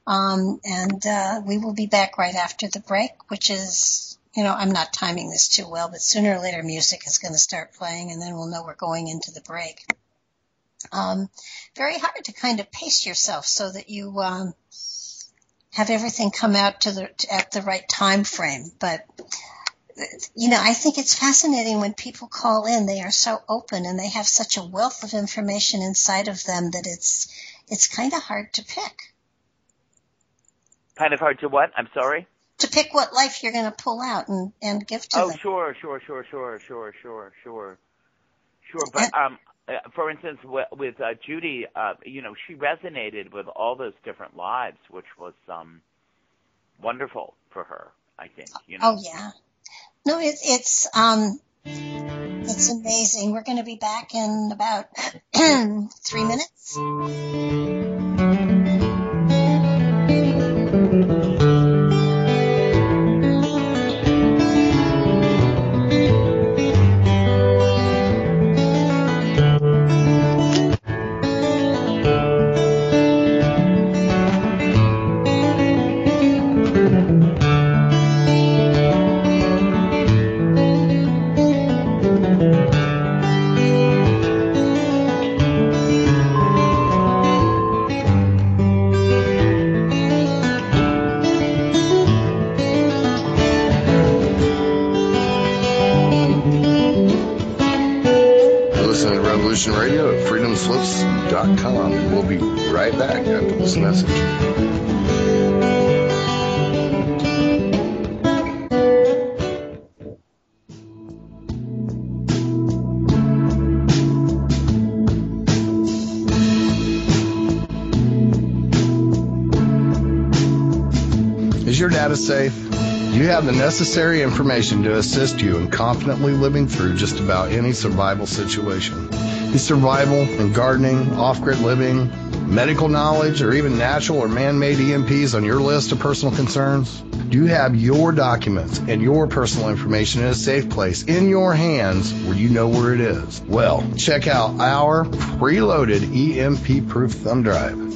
Um, and uh, we will be back right after the break, which is, you know, I'm not timing this too well, but sooner or later music is going to start playing, and then we'll know we're going into the break. Um, very hard to kind of pace yourself so that you um, have everything come out to the at the right time frame. But you know, I think it's fascinating when people call in. They are so open and they have such a wealth of information inside of them that it's it's kind of hard to pick. Kind of hard to what? I'm sorry. to pick what life you're going to pull out and, and give to Oh, them. sure, sure, sure, sure, sure, sure, sure, sure. But um, uh, for instance, with, with uh, Judy, uh, you know, she resonated with all those different lives, which was um wonderful for her. I think. You know. Oh yeah. No, it, it's um, it's amazing. We're going to be back in about three minutes. You're necessary information to assist you in confidently living through just about any survival situation? Is survival and gardening, off-grid living, medical knowledge, or even natural or man-made EMPs on your list of personal concerns? Do you have your documents and your personal information in a safe place in your hands where you know where it is? Well, check out our preloaded EMP proof thumb drive.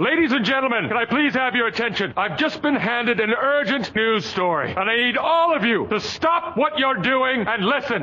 Ladies and gentlemen, can I please have your attention? I've just been handed an urgent news story, and I need all of you to stop what you're doing and listen.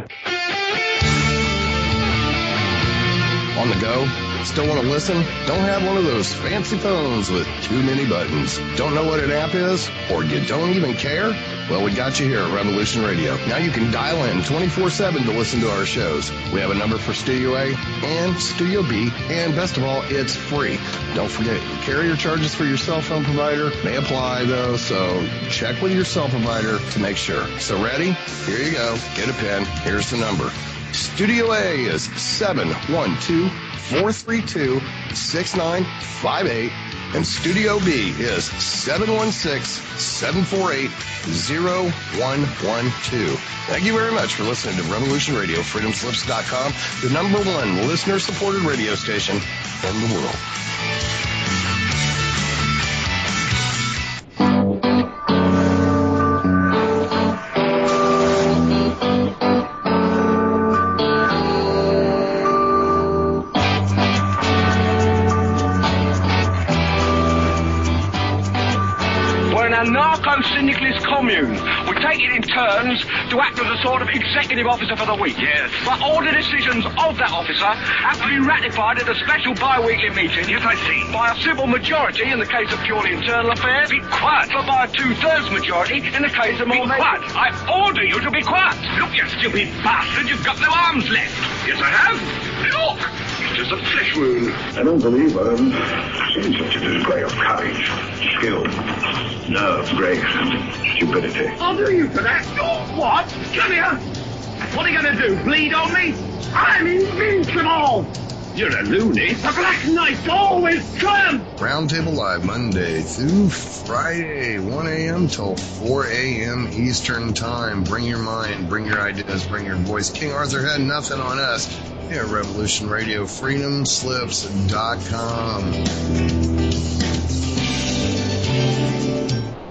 On the go? Still want to listen? Don't have one of those fancy phones with too many buttons. Don't know what an app is? Or you don't even care? Well, we got you here at Revolution Radio. Now you can dial in 24-7 to listen to our shows. We have a number for Studio A and Studio B, and best of all, it's free. Don't forget, carrier charges for your cell phone provider may apply though, so check with your cell provider to make sure. So ready? Here you go. Get a pen. Here's the number. Studio A is 712 432 6958. And Studio B is 716-748-0112. Thank you very much for listening to Revolution Radio, freedomslips.com, the number one listener-supported radio station in the world. Anarcho-syndicalist commune. We take it in turns to act as a sort of executive officer for the week. Yes. But all the decisions of that officer have to be ratified at a special bi-weekly meeting. Yes, I see. By a civil majority in the case of purely internal affairs. Be quiet. But by a two-thirds majority in the case of more... Be quiet. I order you to be quiet. Look, you stupid bastard, you've got no arms left. Yes, I have. Look. A flesh wound. I don't believe um, I've seen such a display of courage, skill, nerve, grace, and stupidity. I'll do you for that. You what? Come here. What are you going to do? Bleed on me? I'm invincible. You're a loony. The Black Knight always triumphs. Roundtable Live Monday through Friday, 1 a.m. till 4 a.m. Eastern Time. Bring your mind, bring your ideas, bring your voice. King Arthur had nothing on us. Here at Revolution Radio, freedomslips.com.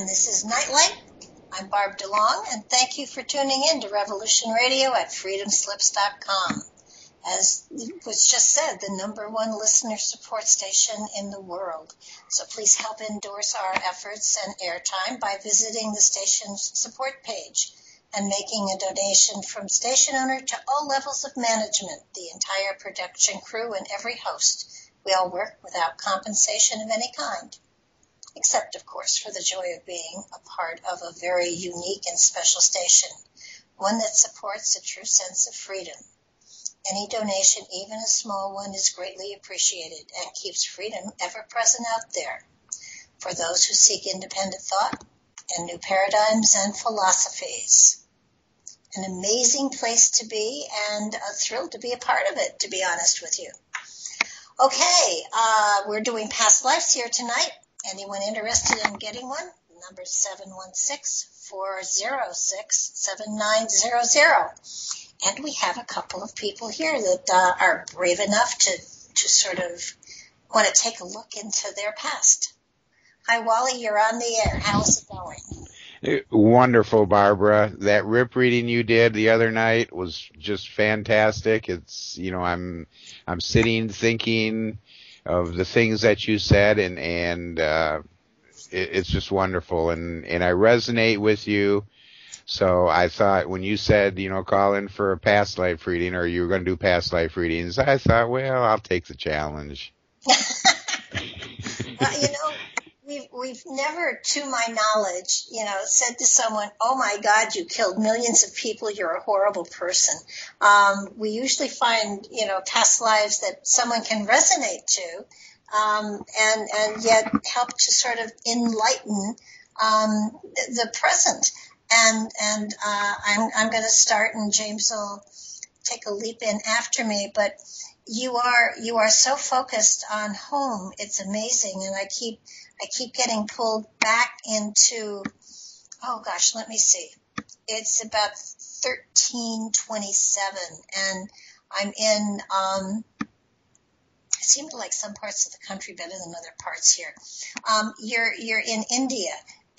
And this is Nightlight. I'm Barb DeLong, and thank you for tuning in to Revolution Radio at freedomslips.com. As was just said, the number one listener support station in the world. So please help endorse our efforts and airtime by visiting the station's support page and making a donation from station owner to all levels of management, the entire production crew, and every host. We all work without compensation of any kind except of course for the joy of being a part of a very unique and special station, one that supports a true sense of freedom. Any donation, even a small one, is greatly appreciated and keeps freedom ever present out there for those who seek independent thought and new paradigms and philosophies. An amazing place to be and a thrill to be a part of it, to be honest with you. Okay, uh, we're doing past lives here tonight. Anyone interested in getting one? Number 716-406-7900. And we have a couple of people here that uh, are brave enough to, to sort of want to take a look into their past. Hi, Wally, you're on the air. How's it going? Wonderful, Barbara. That rip reading you did the other night was just fantastic. It's, you know, I'm, I'm sitting thinking of the things that you said and, and, uh, it, it's just wonderful. And, and I resonate with you. So I thought when you said, you know, call in for a past life reading or you were going to do past life readings, I thought, well, I'll take the challenge. well, you know, we've we've never, to my knowledge, you know, said to someone, "Oh my God, you killed millions of people. You're a horrible person." Um, we usually find, you know, past lives that someone can resonate to, um, and and yet help to sort of enlighten um, the, present and and uh, I'm I'm going to start, and James will take a leap in after me. But you are you are so focused on home; it's amazing, and I keep I keep getting pulled back into. Oh gosh, let me see. It's about thirteen twenty seven, and I'm in. Um, I seem to like some parts of the country better than other parts here. Um, you're you're in India,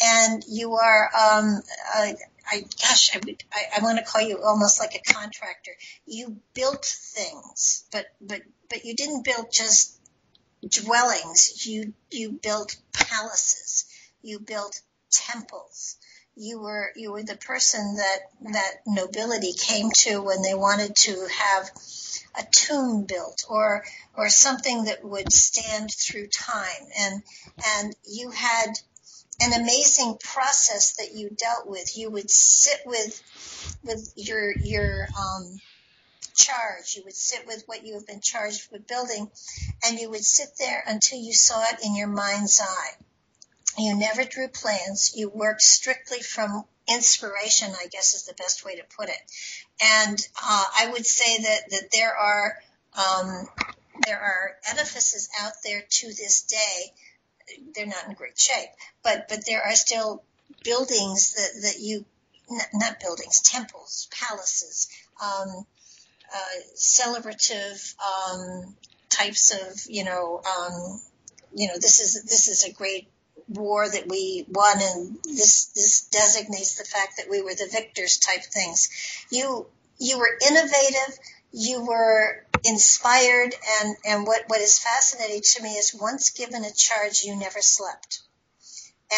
and you are um, uh, I gosh, I, would, I, I want to call you almost like a contractor. You built things, but but but you didn't build just dwellings. You you built palaces. You built temples. You were you were the person that that nobility came to when they wanted to have a tomb built or or something that would stand through time and and you had an amazing process that you dealt with. You would sit with with your your um, charge. You would sit with what you have been charged with building, and you would sit there until you saw it in your mind's eye. You never drew plans. You worked strictly from inspiration. I guess is the best way to put it. And uh, I would say that that there are um, there are edifices out there to this day they're not in great shape, but but there are still buildings that that you not, not buildings, temples, palaces, um, celebrative um, types of you know um, you know this is this is a great war that we won and this this designates the fact that we were the victors type things you you were innovative you were inspired and, and what, what is fascinating to me is once given a charge, you never slept.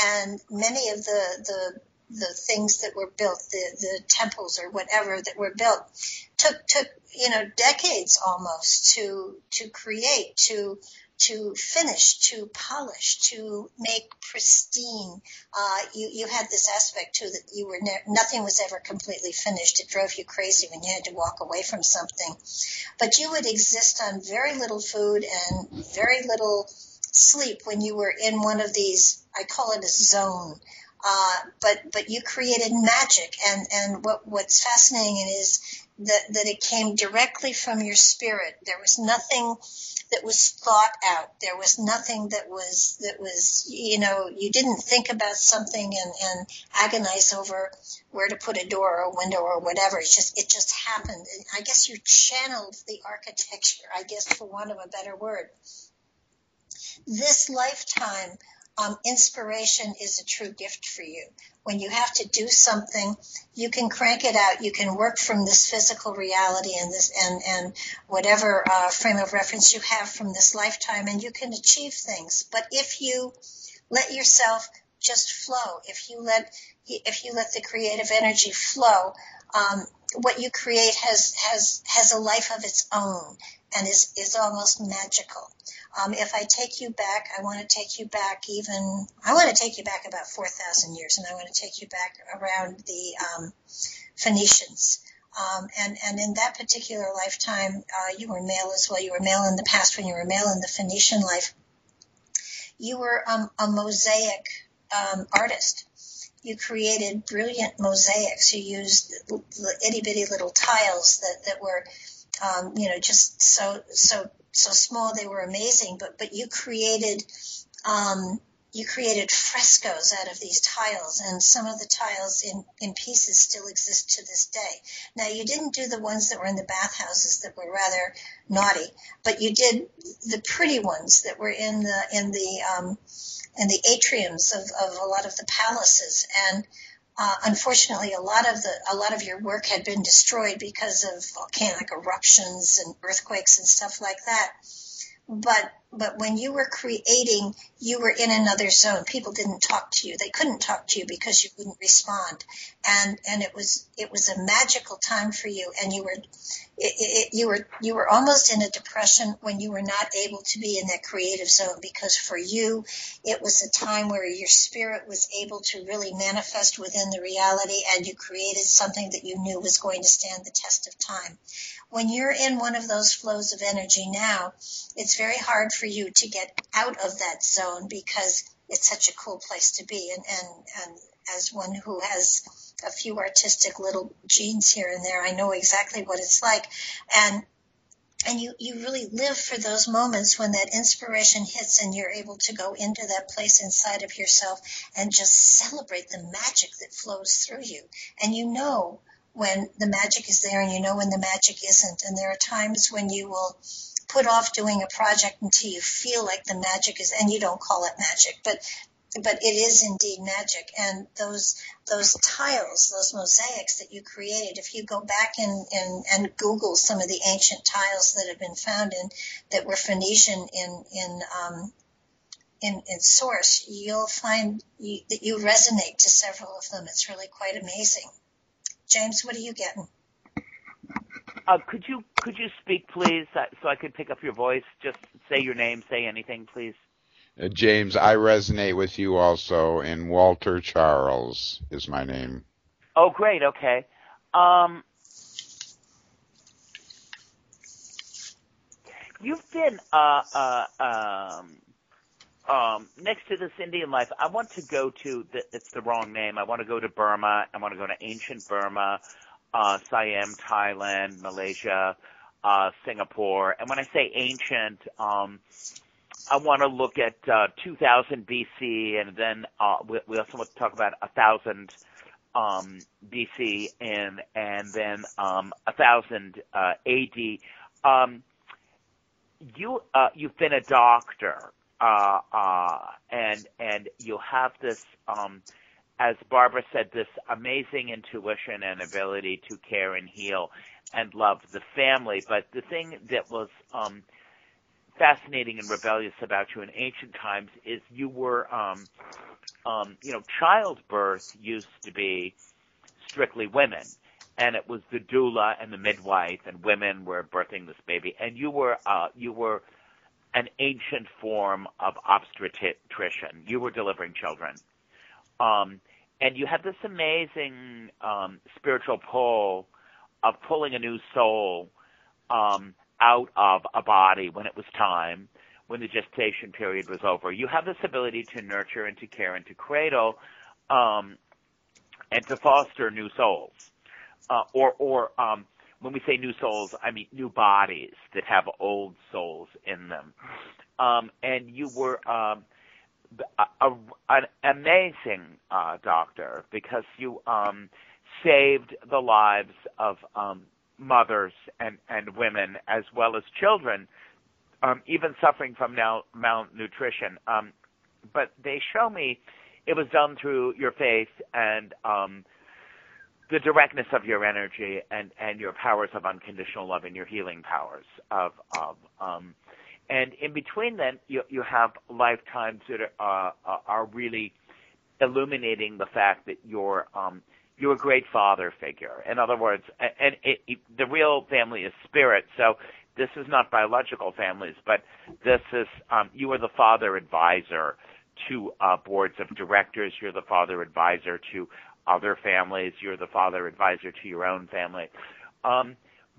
And many of the, the, the things that were built, the, the temples or whatever that were built took, took, you know, decades almost to, to create, to, to finish, to polish, to make pristine. Uh, you, you had this aspect too that you were ne- nothing was ever completely finished. It drove you crazy when you had to walk away from something. But you would exist on very little food and very little sleep when you were in one of these. I call it a zone. Uh, but but you created magic, and and what what's fascinating is that that it came directly from your spirit. There was nothing that was thought out. There was nothing that was that was you know you didn't think about something and, and agonize over where to put a door or a window or whatever. It just it just happened. And I guess you channeled the architecture. I guess for want of a better word. This lifetime um, inspiration is a true gift for you. When you have to do something, you can crank it out. You can work from this physical reality and this and and whatever uh, frame of reference you have from this lifetime, and you can achieve things. But if you let yourself just flow, if you let if you let the creative energy flow, um, what you create has has has a life of its own and is is almost magical. Um, if I take you back, I want to take you back even, I want to take you back about 4,000 years, and I want to take you back around the um, Phoenicians. Um, and, and in that particular lifetime, uh, you were male as well. You were male in the past when you were male in the Phoenician life. You were um, a mosaic um, artist. You created brilliant mosaics. You used itty bitty little tiles that, that were, um, you know, just so, so, so small. They were amazing, but, but you created, um, you created frescoes out of these tiles, and some of the tiles in, in pieces still exist to this day. Now, you didn't do the ones that were in the bathhouses that were rather naughty, but you did the pretty ones that were in the in the um, in the atriums of, of a lot of the palaces. And uh, unfortunately, a lot of the a lot of your work had been destroyed because of volcanic eruptions and earthquakes and stuff like that but but when you were creating you were in another zone. People didn't talk to you. They couldn't talk to you because you wouldn't respond. And and it was it was a magical time for you. And you were it, it, you were you were almost in a depression when you were not able to be in that creative zone. Because for you it was a time where your spirit was able to really manifest within the reality. And you created something that you knew was going to stand the test of time when you're in one of those flows of energy now it's very hard for you to get out of that zone because it's such a cool place to be and and and as one who has a few artistic little genes here and there. I know exactly what it's like. And and you, you really live for those moments when that inspiration hits and you're able to go into that place inside of yourself and just celebrate the magic that flows through you. And you know when the magic is there and you know when the magic isn't. And there are times when you will put off doing a project until you feel like the magic is, and you don't call it magic, but but it is indeed magic. And those those tiles, those mosaics that you created, if you go back and, and, and Google some of the ancient tiles that have been found in that were Phoenician in in um, in, in source, you'll find you, that you resonate to several of them. It's really quite amazing. James, what are you getting? Uh, could you could you speak, please, so I could pick up your voice? Just say your name, say anything, please. Uh, James, I resonate with you also, and Walter Charles is my name. Oh, great. Okay. Um, you've been uh, uh, um, um, next to this Indian life. I want to go to the, it's the wrong name. I want to go to Burma. I want to go to ancient Burma, uh, Siam, Thailand, Malaysia, uh, Singapore. And when I say ancient, um, I want to look at uh, 2000 BC, and then uh, we, we also want to talk about 1000 um, BC, and and then um, 1000 uh, AD. Um, you uh, you've been a doctor, uh, uh, and and you have this, um, as Barbara said, this amazing intuition and ability to care and heal and love the family. But the thing that was um, fascinating and rebellious about you in ancient times is you were, um, um, you know, childbirth used to be strictly women, and it was the doula and the midwife, and women were birthing this baby, and you were, uh, you were an ancient form of obstetrician. You were delivering children, um, and you had this amazing um, spiritual pull of pulling a new soul. Um, out of a body when it was time, when the gestation period was over. You have this ability to nurture and to care and to cradle, um, and to foster new souls, uh, or or um, when we say new souls, I mean new bodies that have old souls in them. Um, and you were um, a, a, an amazing uh, doctor because you um, saved the lives of um, mothers and, and women as well as children, um, even suffering from now malnutrition. Um, but they show me it was done through your faith and um, the directness of your energy and, and your powers of unconditional love and your healing powers of, of um, and in between them you, you have lifetimes that are, uh, are really illuminating the fact that you're um, you're a great father figure. In other words, and it, it, the real family is spirit. So this is not biological families, but this is um, you are the father advisor to uh, boards of directors. You're the father advisor to other families. You're the father advisor to your own family. Um,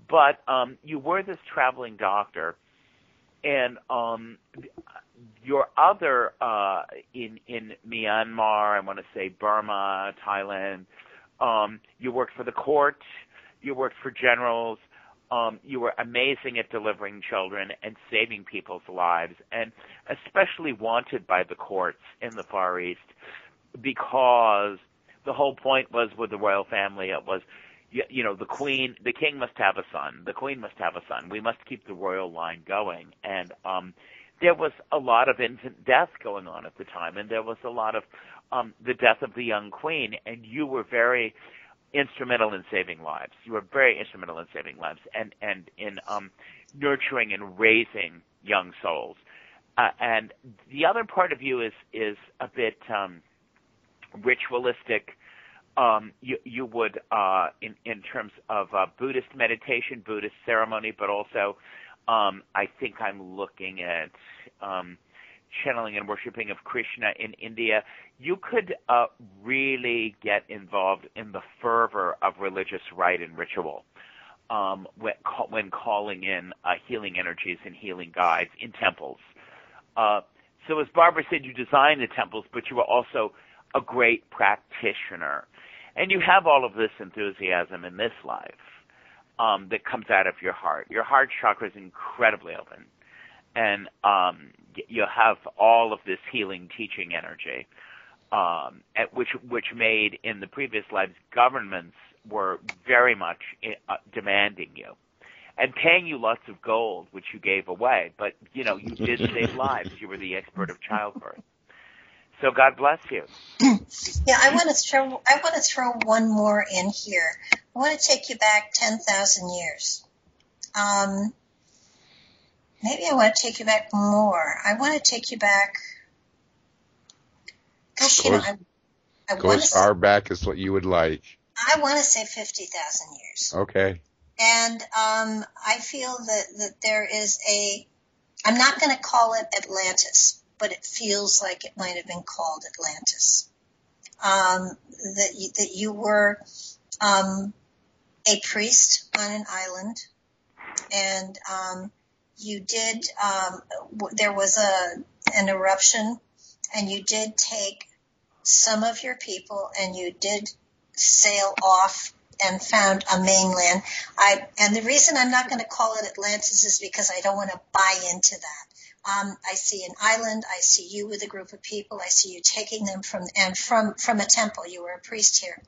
but um, you were this traveling doctor, and um, your other uh, in in Myanmar, I want to say Burma, Thailand. Um, you worked for the court. You worked for generals. Um, you were amazing at delivering children and saving people's lives, and especially wanted by the courts in the Far East because the whole point was with the royal family. It was you, you know the queen the king must have a son. The queen must have a son. We must keep the royal line going. And um there was a lot of infant death going on at the time and there was a lot of um the death of the young queen. And you were very instrumental in saving lives. You were very instrumental in saving lives and and in um nurturing and raising young souls. Uh, and the other part of you is is a bit um ritualistic um, you, you would, uh, in, in terms of uh, Buddhist meditation, Buddhist ceremony, but also um, I think I'm looking at um, channeling and worshiping of Krishna in India. You could uh, really get involved in the fervor of religious rite and ritual um, when, when calling in uh, healing energies and healing guides in temples. Uh, so as Barbara said, you design the temples, but you were also a great practitioner. And you have all of this enthusiasm in this life um, that comes out of your heart. Your heart chakra is incredibly open, and um, you have all of this healing, teaching energy, um, at which which made in the previous lives governments were very much uh, demanding you and paying you lots of gold, which you gave away. But you know, you did save lives. You were the expert of childbirth. So God bless you. yeah, I want to throw I want to throw one more in here. I want to take you back ten thousand years. Um, maybe I want to take you back more. I want to take you back. Gosh, go you know, I, I go as far say, back as what you would like. I want to say fifty thousand years. Okay. And um, I feel that that there is a. I'm not going to call it Atlantis but it feels like it might have been called Atlantis. Um, that you, that you were um, a priest on an island, and um, you did. Um, there was a an eruption, and you did take some of your people, and you did sail off and found a mainland. I and the reason I'm not going to call it Atlantis is because I don't want to buy into that. Um, I see an island. I see you with a group of people. I see you taking them from and from from a temple. You were a priest here.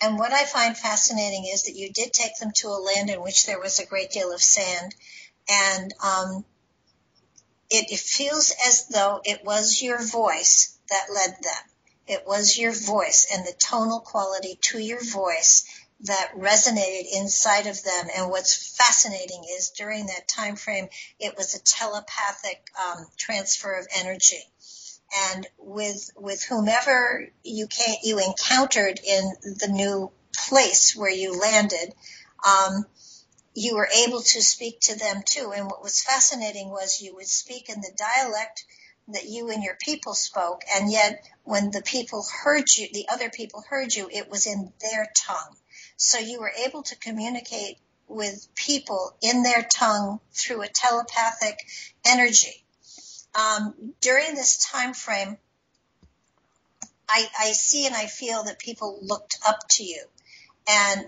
And what I find fascinating is that you did take them to a land in which there was a great deal of sand, and um, it, it feels as though it was your voice that led them. It was your voice and the tonal quality to your voice that resonated inside of them. And what's fascinating is during that time frame, it was a telepathic um, transfer of energy. And with with whomever you came, you encountered in the new place where you landed, um, you were able to speak to them too. And what was fascinating was you would speak in the dialect that you and your people spoke, and yet when the people heard you, the other people heard you, it was in their tongue. So you were able to communicate with people in their tongue through a telepathic energy. Um, during this time frame, I, I see and I feel that people looked up to you, and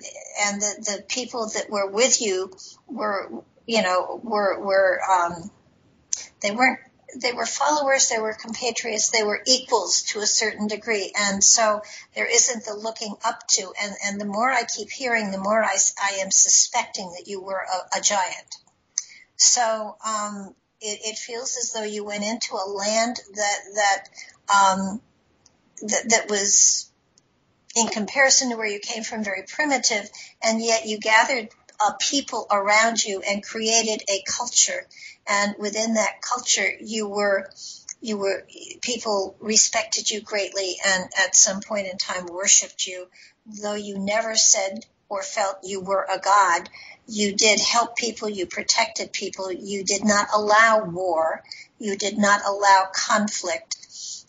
and the, the people that were with you were you know were were um, they weren't they were followers, they were compatriots, they were equals to a certain degree. And so there isn't the looking up to. And, and the more I keep hearing, the more I, I am suspecting that you were a, a giant. So um, it, it, feels as though you went into a land that that um, that, that was, in comparison to where you came from, very primitive, and yet you gathered uh, people around you and created a culture. And within that culture, you were, you were, people respected you greatly and at some point in time worshiped you, though you never said or felt you were a god. You did help people, you protected people, you did not allow war, you did not allow conflict.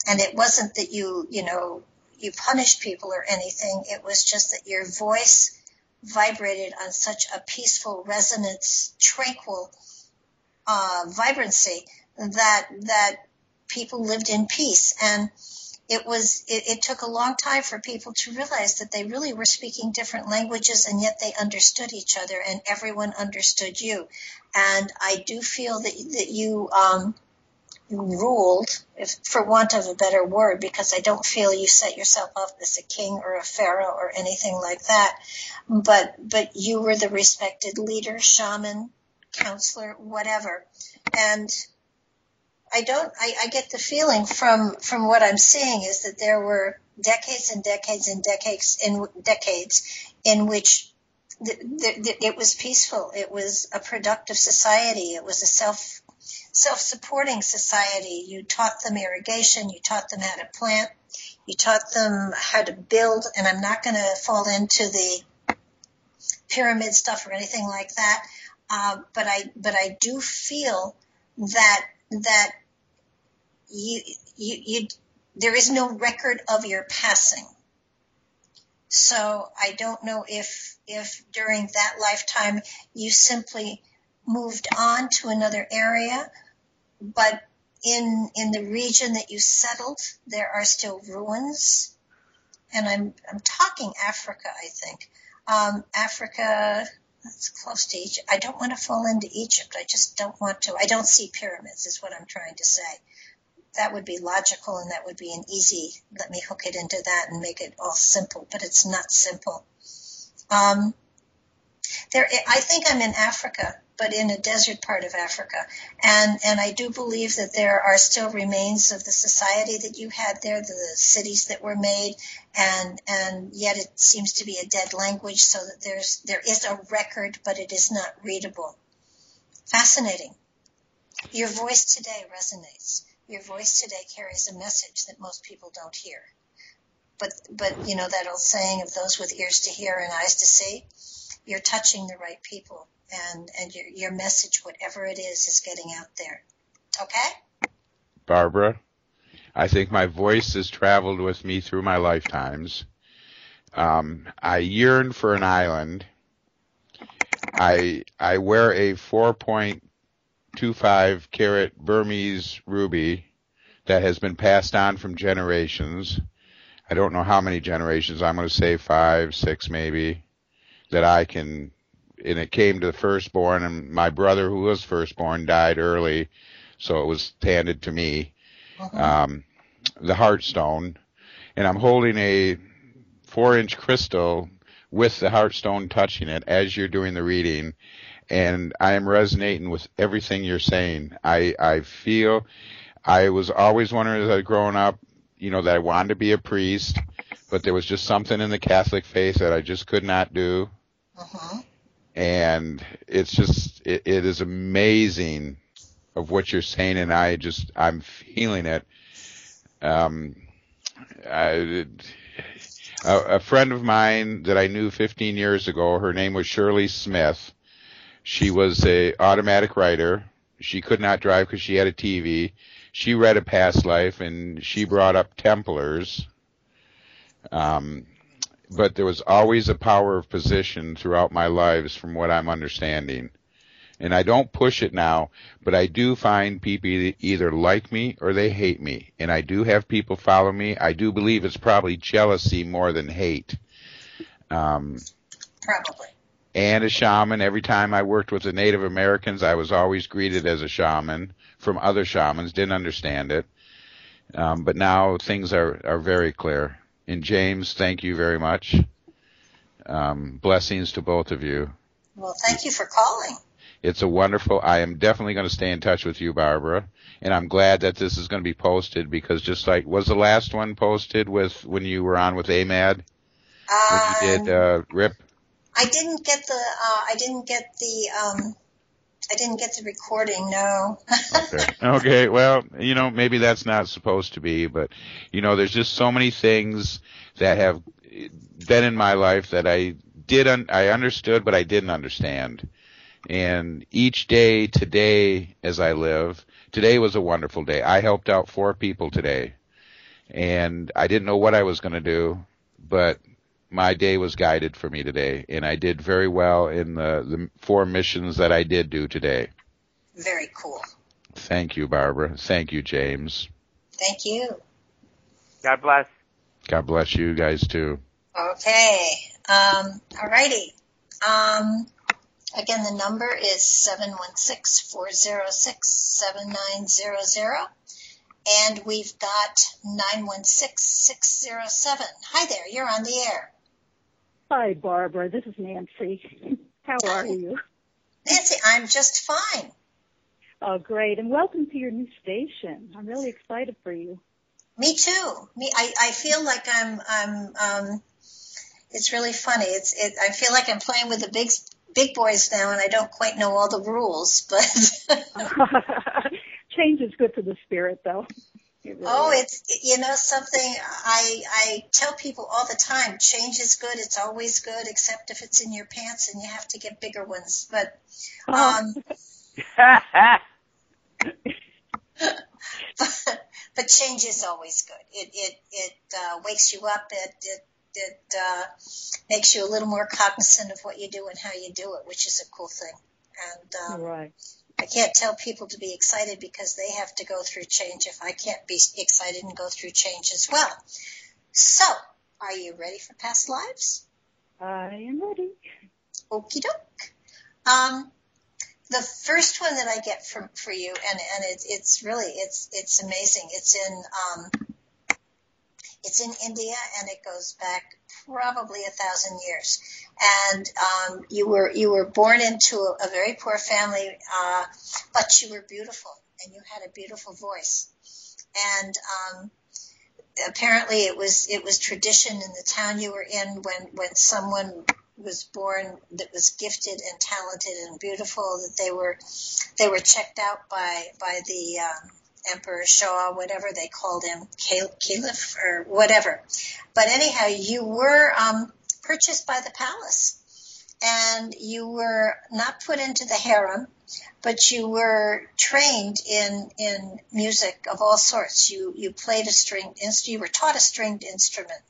And it wasn't that you, you know, you punished people or anything. It was just that your voice vibrated on such a peaceful resonance, tranquil uh, vibrancy that that people lived in peace. And it was it, it, took a long time for people to realize that they really were speaking different languages and yet they understood each other and everyone understood you. And i do feel that that you um, ruled if for want of a better word because i don't feel you set yourself up as a king or a pharaoh or anything like that but but you were the respected leader shaman counselor whatever and I don't. I, I get the feeling from from what I'm seeing is that there were decades and decades and decades in decades in which the, the, it was peaceful. It was a productive society. It was a self self-supporting society. You taught them irrigation. You taught them how to plant. You taught them how to build. And I'm not going to fall into the pyramid stuff or anything like that. Uh, but I but I do feel that that you, you, you, there is no record of your passing. So I don't know if, if during that lifetime you simply moved on to another area, but in, in the region that you settled, there are still ruins. And I'm, I'm talking Africa, I think. Um, Africa, that's close to Egypt. I don't want to fall into Egypt. I just don't want to. I don't see pyramids, is what I'm trying to say that would be logical and that would be an easy, let me hook it into that and make it all simple, but it's not simple. Um, there, I think I'm in Africa, but in a desert part of Africa. And, and I do believe that there are still remains of the society that you had there, the cities that were made, and, and yet it seems to be a dead language so that there's, there is a record, but it is not readable. Fascinating. Your voice today resonates your voice today carries a message that most people don't hear. But, but, you know, that old saying of those with ears to hear and eyes to see, you're touching the right people and, and your, your message, whatever it is, is getting out there. Okay? Barbara, I think my voice has traveled with me through my lifetimes. Um, I yearn for an island. I I wear a 4.25 carat Burmese ruby that has been passed on from generations. I don't know how many generations. I'm going to say five, six, maybe. That I can, and it came to the firstborn, and my brother, who was firstborn, died early, so it was handed to me. Uh-huh. Um, the Heartstone, and I'm holding a four-inch crystal with the Heartstone touching it as you're doing the reading, and I am resonating with everything you're saying. I I feel I was always wondering as I was growing up, you know, that I wanted to be a priest, but there was just something in the Catholic faith that I just could not do. Uh-huh. And it's just it, it is amazing of what you're saying, and I just I'm feeling it. Um, I, a, a friend of mine that I knew 15 years ago, her name was Shirley Smith she was a automatic writer. She could not drive because she had a TV. She read a past life and she brought up Templars. Um, but there was always a power of position throughout my lives from what I'm understanding. And I don't push it now, but I do find people either like me or they hate me. And I do have people follow me. I do believe it's probably jealousy more than hate. Um, probably and a shaman. Every time I worked with the Native Americans, I was always greeted as a shaman from other shamans. Didn't understand it, um, but now things are are very clear. And James, thank you very much. Um, blessings to both of you. Well, thank you for calling. It's a wonderful. I am definitely going to stay in touch with you, Barbara, and I'm glad that this is going to be posted because just like was the last one posted with when you were on with AMAD um, when you did um, uh, RIP. I didn't get the uh, I didn't get the um, I didn't get the recording. No. okay. Okay. Well, you know, maybe that's not supposed to be, but you know, there's just so many things that have been in my life that I did un- I understood, but I didn't understand. And each day today, as I live, today was a wonderful day. I helped out four people today, and I didn't know what I was going to do, but my day was guided for me today, and I did very well in the, the four missions that I did do today. Very cool. Thank you, Barbara. Thank you, James. Thank you. God bless. God bless you guys too. Okay. Um, alrighty. Um, again, the number is 716-406-7900. And we've got 916-607. Hi there, you're on the air. Hi, Barbara. This is Nancy. How are you? Nancy, I'm just fine. Oh, great. And welcome to your new station. I'm really excited for you. Me too. Me, I, I feel like I'm, I'm, um, it's really funny. It's, it, I feel like I'm playing with the big, big boys now and I don't quite know all the rules, but. Change is good for the spirit though. It really oh, is. it's, you know, something I, I tell people all the time, change is good. It's always good, except if it's in your pants and you have to get bigger ones. But, Oh. um, but, but change is always good. It it it uh, wakes you up. It it it uh, makes you a little more cognizant of what you do and how you do it, which is a cool thing. And um, right. I can't tell people to be excited because they have to go through change. If I can't be excited and go through change as well. So, are you ready for past lives? I am ready. Okie doke. Um, the first one that I get from for you, and and it, it's really it's it's amazing. It's in um, it's in India, and it goes back probably a thousand years. And um, you were you were born into a, a very poor family, uh, but you were beautiful, and you had a beautiful voice. And um, apparently, it was it was tradition in the town you were in when when someone was born that was gifted and talented and beautiful that they were they were checked out by by the um, Emperor Shah, whatever they called him, Caliph or whatever. But anyhow, you were um, purchased by the palace, and you were not put into the harem, but you were trained in in music of all sorts. You you played a stringed instrument. You were taught a stringed instrument,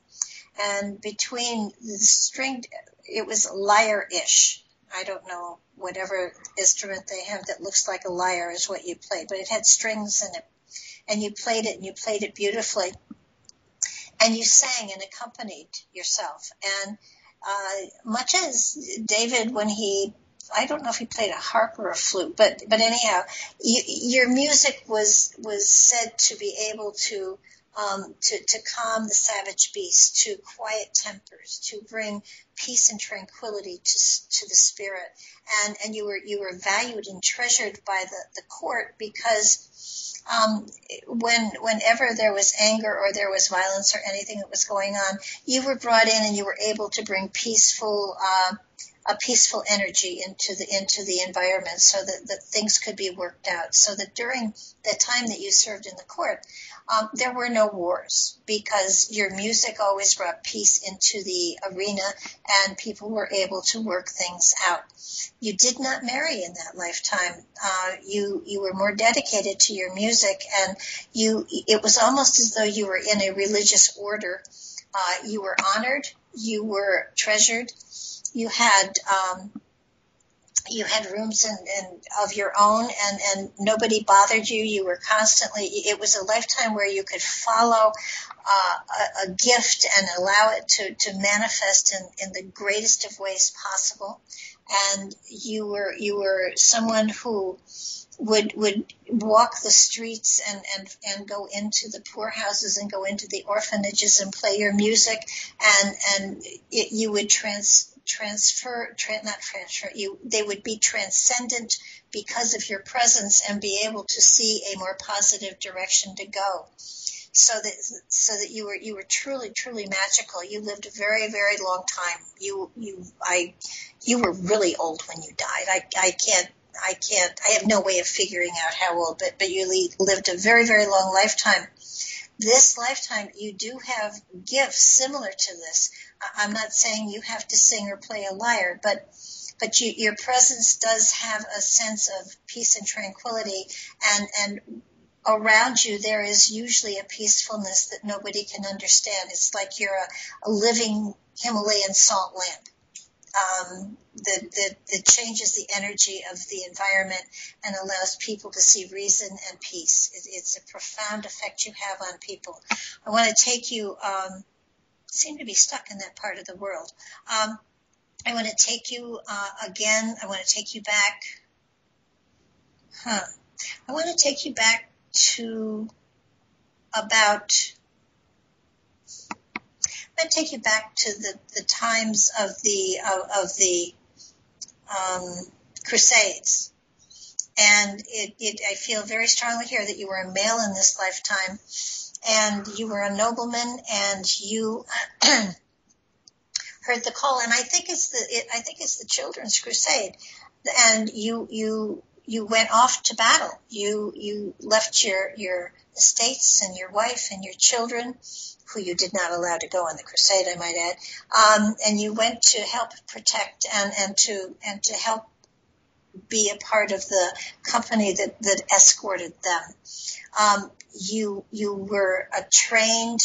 and between the stringed, it was lyre-ish. I don't know whatever instrument they have that looks like a lyre is what you played, but it had strings in it, and you played it and you played it beautifully, and you sang and accompanied yourself. And uh, much as David, when he I don't know if he played a harp or a flute, but but anyhow, you, your music was was said to be able to um, to, to calm the savage beast, to quiet tempers, to bring peace and tranquility to, to the spirit. And, and you were, you were valued and treasured by the, the court because, um, when, whenever there was anger or there was violence or anything that was going on, you were brought in and you were able to bring peaceful, uh, a peaceful energy into the into the environment so that, that things could be worked out. So that during the time that you served in the court um, there were no wars because your music always brought peace into the arena and people were able to work things out. You did not marry in that lifetime. Uh, you you were more dedicated to your music and you it was almost as though you were in a religious order. Uh, you were honored you were treasured you had um, you had rooms in, in, of your own and, and nobody bothered you. You were constantly, it was a lifetime where you could follow uh, a, a gift and allow it to, to manifest in, in the greatest of ways possible. And you were, you were someone who would, would walk the streets and, and, and go into the poorhouses and go into the orphanages and play your music and, and it, you would trans, transfer, tra- not transfer, you, they would be transcendent because of your presence and be able to see a more positive direction to go. So that, so that you were, you were truly, truly magical. You lived a very, very long time. You, you, I, you were really old when you died. I, I can't, I can't, I have no way of figuring out how old, but, but you lived a very, very long lifetime this lifetime you do have gifts similar to this. I'm not saying you have to sing or play a lyre, but but you, your presence does have a sense of peace and tranquility, and and around you there is usually a peacefulness that nobody can understand. It's like you're a, a living Himalayan salt lamp. Um, that, changes the energy of the environment and allows people to see reason and peace. It, it's a profound effect you have on people. I want to take you, um, seem to be stuck in that part of the world. Um, I want to take you uh, again. I want to take you back. Huh. I want to take you back to about To take you back to the, the times of the of, of the um, Crusades, and it, it, I feel very strongly here that you were a male in this lifetime, and you were a nobleman, and you heard the call. And I think it's the it, I think it's the Children's Crusade, and you you you went off to battle. You you left your your estates and your wife and your children, who you did not allow to go on the crusade, I might add, um, and you went to help protect and and to and to help be a part of the company that that escorted them. Um, you you were a trained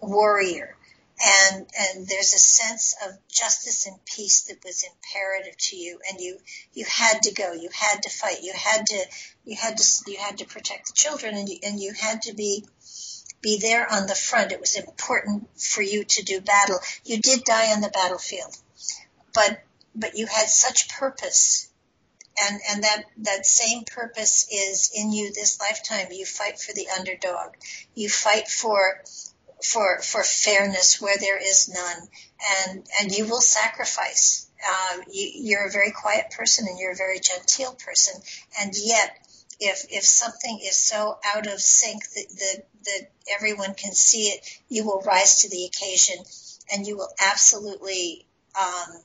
warrior and and there's a sense of justice and peace that was imperative to you and you you had to go you had to fight you had to you had to you had to protect the children and you and you had to be be there on the front. It was important for you to do battle. You did die on the battlefield but but you had such purpose. And and that that same purpose is in you this lifetime. You fight for the underdog. You fight for for for fairness where there is none, and and you will sacrifice. Uh, you, you're a very quiet person and you're a very genteel person, and yet if if something is so out of sync that, that that everyone can see it, you will rise to the occasion, and you will absolutely um,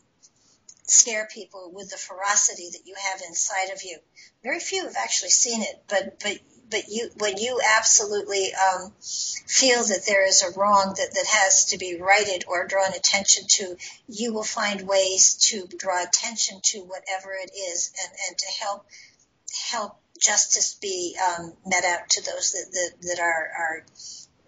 scare people with the ferocity that you have inside of you. Very few have actually seen it, but but but you when you absolutely um, feel that there is a wrong that, that has to be righted or drawn attention to, you will find ways to draw attention to whatever it is and, and to help help justice be um, met out to those that, that, that are, are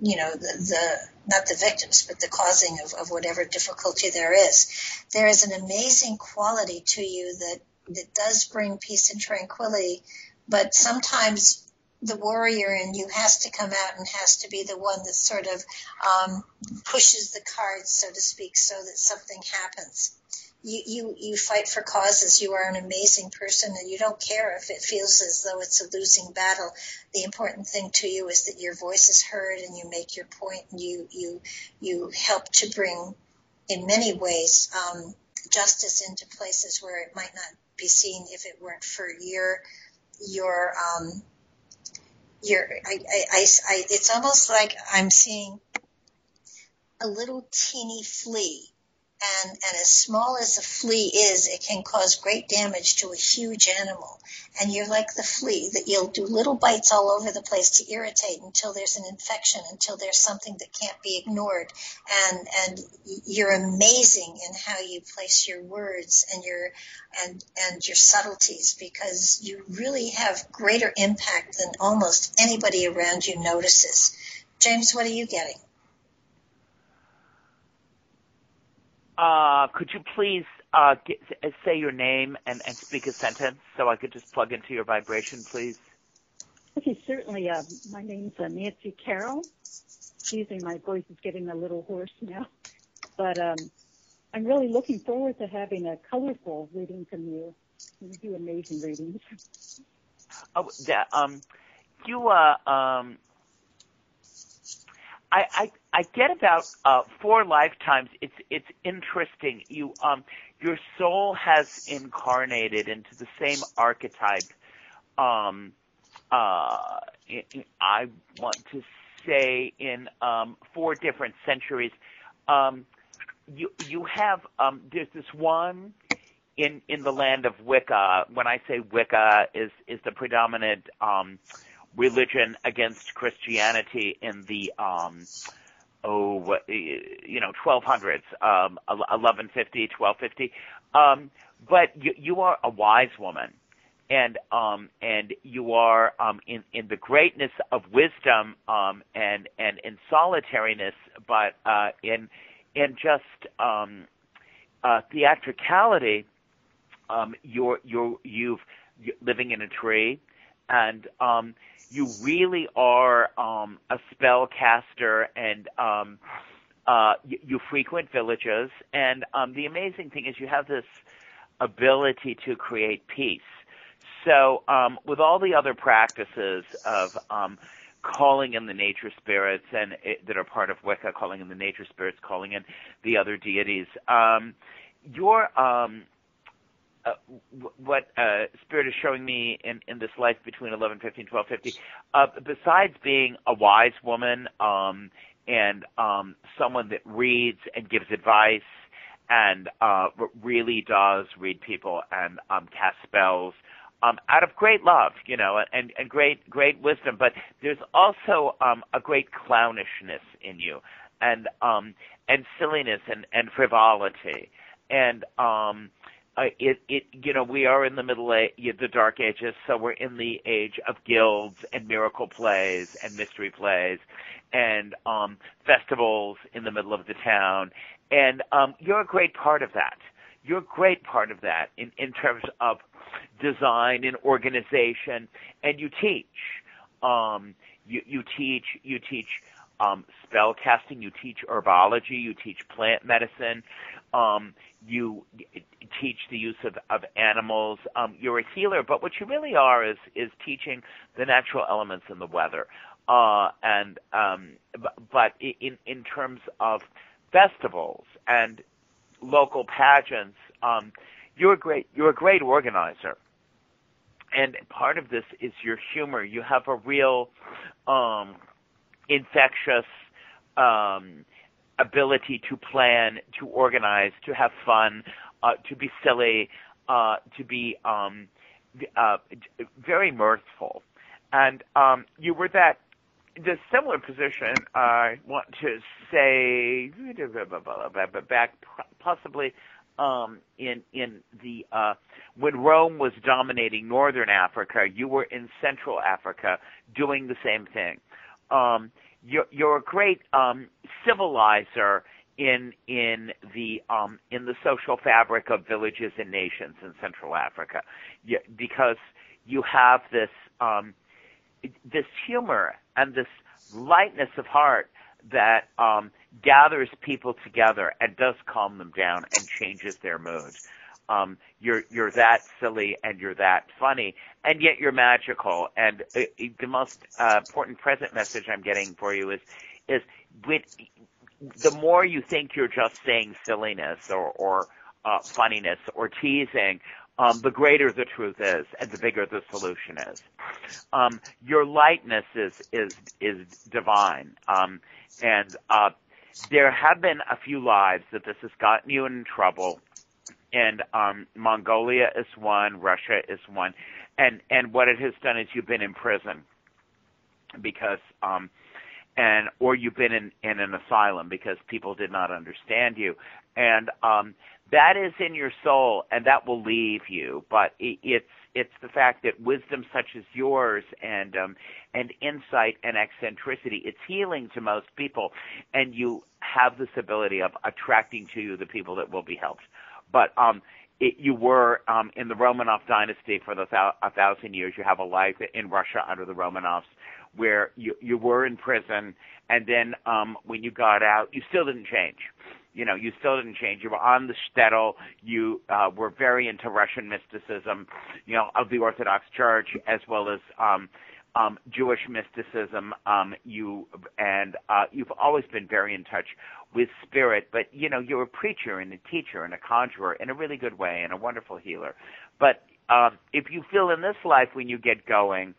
you know, the, the, not the victims, but the causing of, of whatever difficulty there is. There is an amazing quality to you that, that does bring peace and tranquility, but sometimes the warrior in you has to come out and has to be the one that sort of um, pushes the cards, so to speak, so that something happens. You, you you fight for causes. You are an amazing person, and you don't care if it feels as though it's a losing battle. The important thing to you is that your voice is heard, and you make your point, and you you you help to bring, in many ways, um, justice into places where it might not be seen if it weren't for your your um, you're, I, I, I, I, it's almost like I'm seeing a little teeny flea and, and as small as a flea is, it can cause great damage to a huge animal. And you're like the flea that you'll do little bites all over the place to irritate until there's an infection, until there's something that can't be ignored. And, and you're amazing in how you place your words and your, and, and your subtleties because you really have greater impact than almost anybody around you notices. James, what are you getting? Uh, could you please uh, get, say your name and, and speak a sentence so I could just plug into your vibration, please? Okay, certainly. Uh, my name's uh, Nancy Carroll. Excuse me, my voice is getting a little hoarse now. But um, I'm really looking forward to having a colorful reading from you. You do amazing readings. Oh, that, um, you, uh, um, I, I I get about uh, four lifetimes. It's it's interesting. You um your soul has incarnated into the same archetype. Um, uh, I want to say in um, four different centuries. Um, you you have um, there's this one in in the land of Wicca. When I say Wicca, is is the predominant um, religion against Christianity in the um, oh you know 1200s, um, 1150, 1250. Um, but you, you are a wise woman, and um, and you are um, in in the greatness of wisdom um, and and in solitariness, but uh, in and just um, uh, theatricality, um, you're you're you've you're living in a tree, and um, you really are um, a spellcaster, and um, uh, you, you frequent villages, and um, the amazing thing is you have this ability to create peace. So, um, with all the other practices of um, calling in the nature spirits and it, that are part of Wicca, calling in the nature spirits, calling in the other deities, um, your um, uh, what uh, spirit is showing me in, in this life between 1150 and 1250, uh, besides being a wise woman um, and um, someone that reads and gives advice and uh, really does read people and um, cast spells um, out of great love, you know, and, and great great wisdom. But there's also um, a great clownishness in you, and um, and silliness and, and frivolity, and um, uh, it it you know we are in the middle age, the dark ages, so we're in the age of guilds and miracle plays and mystery plays, and um, festivals in the middle of the town, and um, you're a great part of that. You're a great part of that in in terms of design and organization, and you teach. Um, you you teach you teach um, spell casting, you teach herbology, you teach plant medicine, um, you teach the use of, of animals. Um, you're a healer, but what you really are is is teaching the natural elements in the weather. Uh, and um, but in in terms of festivals and local pageants, um, you're a great you're a great organizer. And part of this is your humor. You have a real um, infectious um, ability to plan, to organize, to have fun, uh, to be silly, uh, to be um, uh, very mirthful. And um, you were that the similar position, I want to say, back possibly um, in in the uh, when Rome was dominating northern Africa, you were in Central Africa doing the same thing. Um, you're, you're a great um, civilizer in in the um, in the social fabric of villages and nations in Central Africa, you, because you have this um, this humor and this lightness of heart that um, gathers people together and does calm them down and changes their mood. Um, you're you're that silly and you're that funny, and yet you're magical. And uh, the most uh, important present message I'm getting for you is is with the more you think you're just saying silliness or or uh, funniness or teasing, um, the greater the truth is and the bigger the solution is. Um, your lightness is is is divine, um, and uh, there have been a few lives that this has gotten you in trouble, and um, Mongolia is one, Russia is one, and and what it has done is you've been in prison because um, and or you've been in in an asylum because people did not understand you, and um, that is in your soul and that will leave you. But it, it's it's the fact that wisdom such as yours and um and insight and eccentricity it's healing to most people. And you have this ability of attracting to you the people that will be helped but um it, you were um, in the Romanov dynasty for the thou- a thousand years. You have a life in Russia under the Romanovs, where you you were in prison, and then um, when you got out, you still didn't change you know, you still didn't change. You were on the shtetl. You uh, were very into Russian mysticism, you know, of the Orthodox Church as well as um, um, Jewish mysticism. Um, you and uh, you've always been very in touch with spirit, but you know, you're a preacher and a teacher and a conjurer in a really good way and a wonderful healer. But um, if you feel in this life when you get going,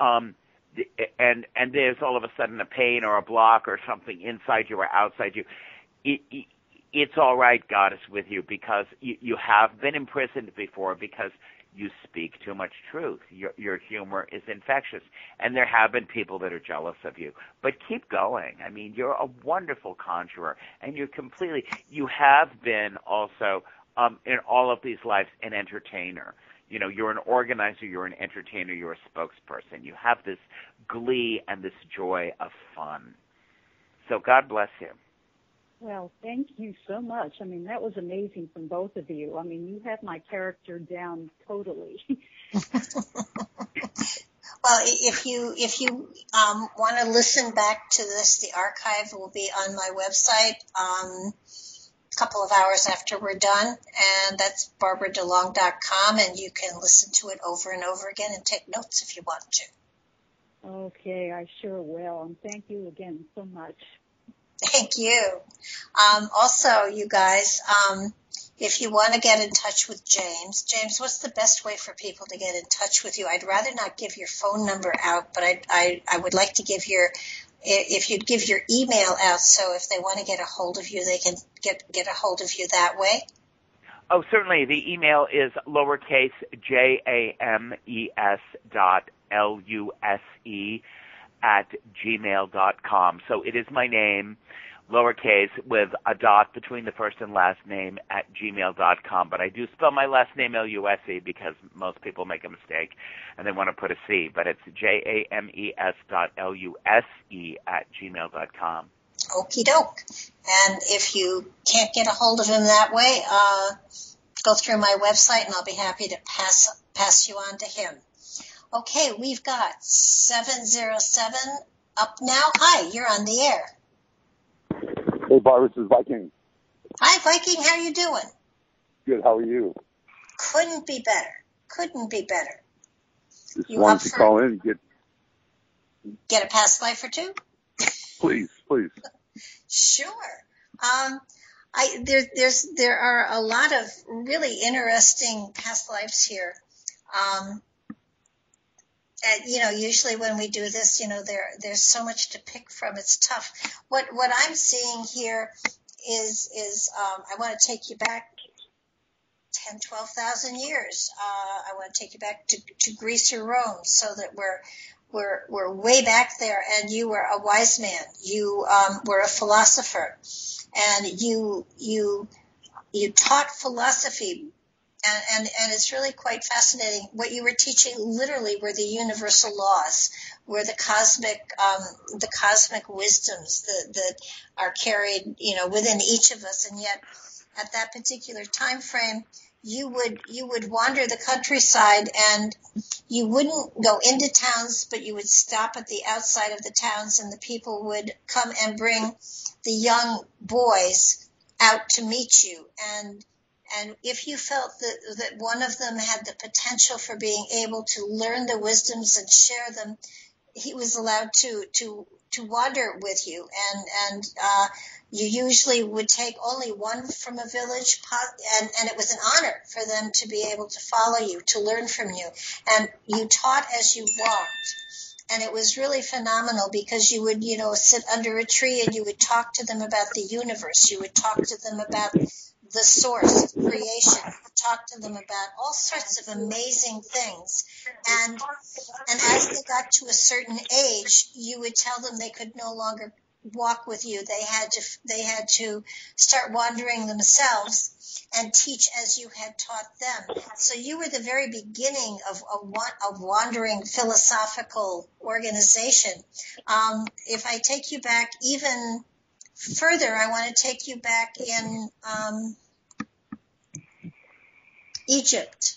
um, and and there's all of a sudden a pain or a block or something inside you or outside you, it, it, it's all right, God is with you because you, you have been imprisoned before because you speak too much truth. Your, your humor is infectious. And there have been people that are jealous of you. But keep going. I mean, you're a wonderful conjurer and you're completely, you have been also, um, in all of these lives, an entertainer. You know, you're an organizer, you're an entertainer, you're a spokesperson. You have this glee and this joy of fun. So God bless you. Well, thank you so much. I mean, that was amazing from both of you. I mean, you have my character down totally. Well, if you if you um, want to listen back to this, the archive will be on my website um, a couple of hours after we're done, and that's barbaradalong.com, and you can listen to it over and over again and take notes if you want to. okay, I sure will. And thank you again so much. Thank you. Um, also, you guys, um, if you want to get in touch with James, James, what's the best way for people to get in touch with you? I'd rather not give your phone number out, but I, I, I would like to give your, if you'd give your email out, so if they want to get a hold of you, they can get get a hold of you that way. Oh, certainly. The email is lowercase j a m e s dot l u s e at gmail dot com. So it is my name, lowercase with a dot between the first and last name at gmail dot com. But I do spell my last name L U S E because most people make a mistake and they want to put a C. But it's J A M E S dot L U S E at gmail dot com. Okie doke. And if you can't get a hold of him that way, uh, go through my website and I'll be happy to pass pass you on to him. Okay, we've got 707 up now. Hi, you're on the air. Hey, Barbara, this is Viking. Hi, Viking. How are you doing? Good. How are you? Couldn't be better. Couldn't be better. Just You wanted to for- call in and get, Get a past life or two? please, please. Sure. Um, I there there's there are a lot of really interesting past lives here. Um, and, you know, usually when we do this, you know, there there's so much to pick from. It's tough. What what I'm seeing here is is um, I want to take you back 10, 12,000 years. Uh, I want to take you back to, to Greece or Rome so that we're, we're, we're way back there and you were a wise man. You, um, were a philosopher and you, you, you taught philosophy and, and, and it's really quite fascinating. What you were teaching literally were the universal laws, were the cosmic, um, the cosmic wisdoms that, that are carried, you know, within each of us. And yet at that particular time frame, you would you would wander the countryside and you wouldn't go into towns, but you would stop at the outside of the towns, and the people would come and bring the young boys out to meet you. And and if you felt that that one of them had the potential for being able to learn the wisdoms and share them, he was allowed to to to wander with you. And and uh, you usually would take only one from a village and and it was an honor for them to be able to follow you to learn from you. And you taught as you walked. And it was really phenomenal because you would you know sit under a tree and you would talk to them about the universe. You would talk to them about the source creation. Talk to them about all sorts of amazing things. And and as they got to a certain age you would tell them they could no longer walk with you. They had to they had to start wandering themselves and teach as you had taught them. So you were the very beginning of a of wandering philosophical organization. Um, if i take you back even further i want to take you back in um, Egypt.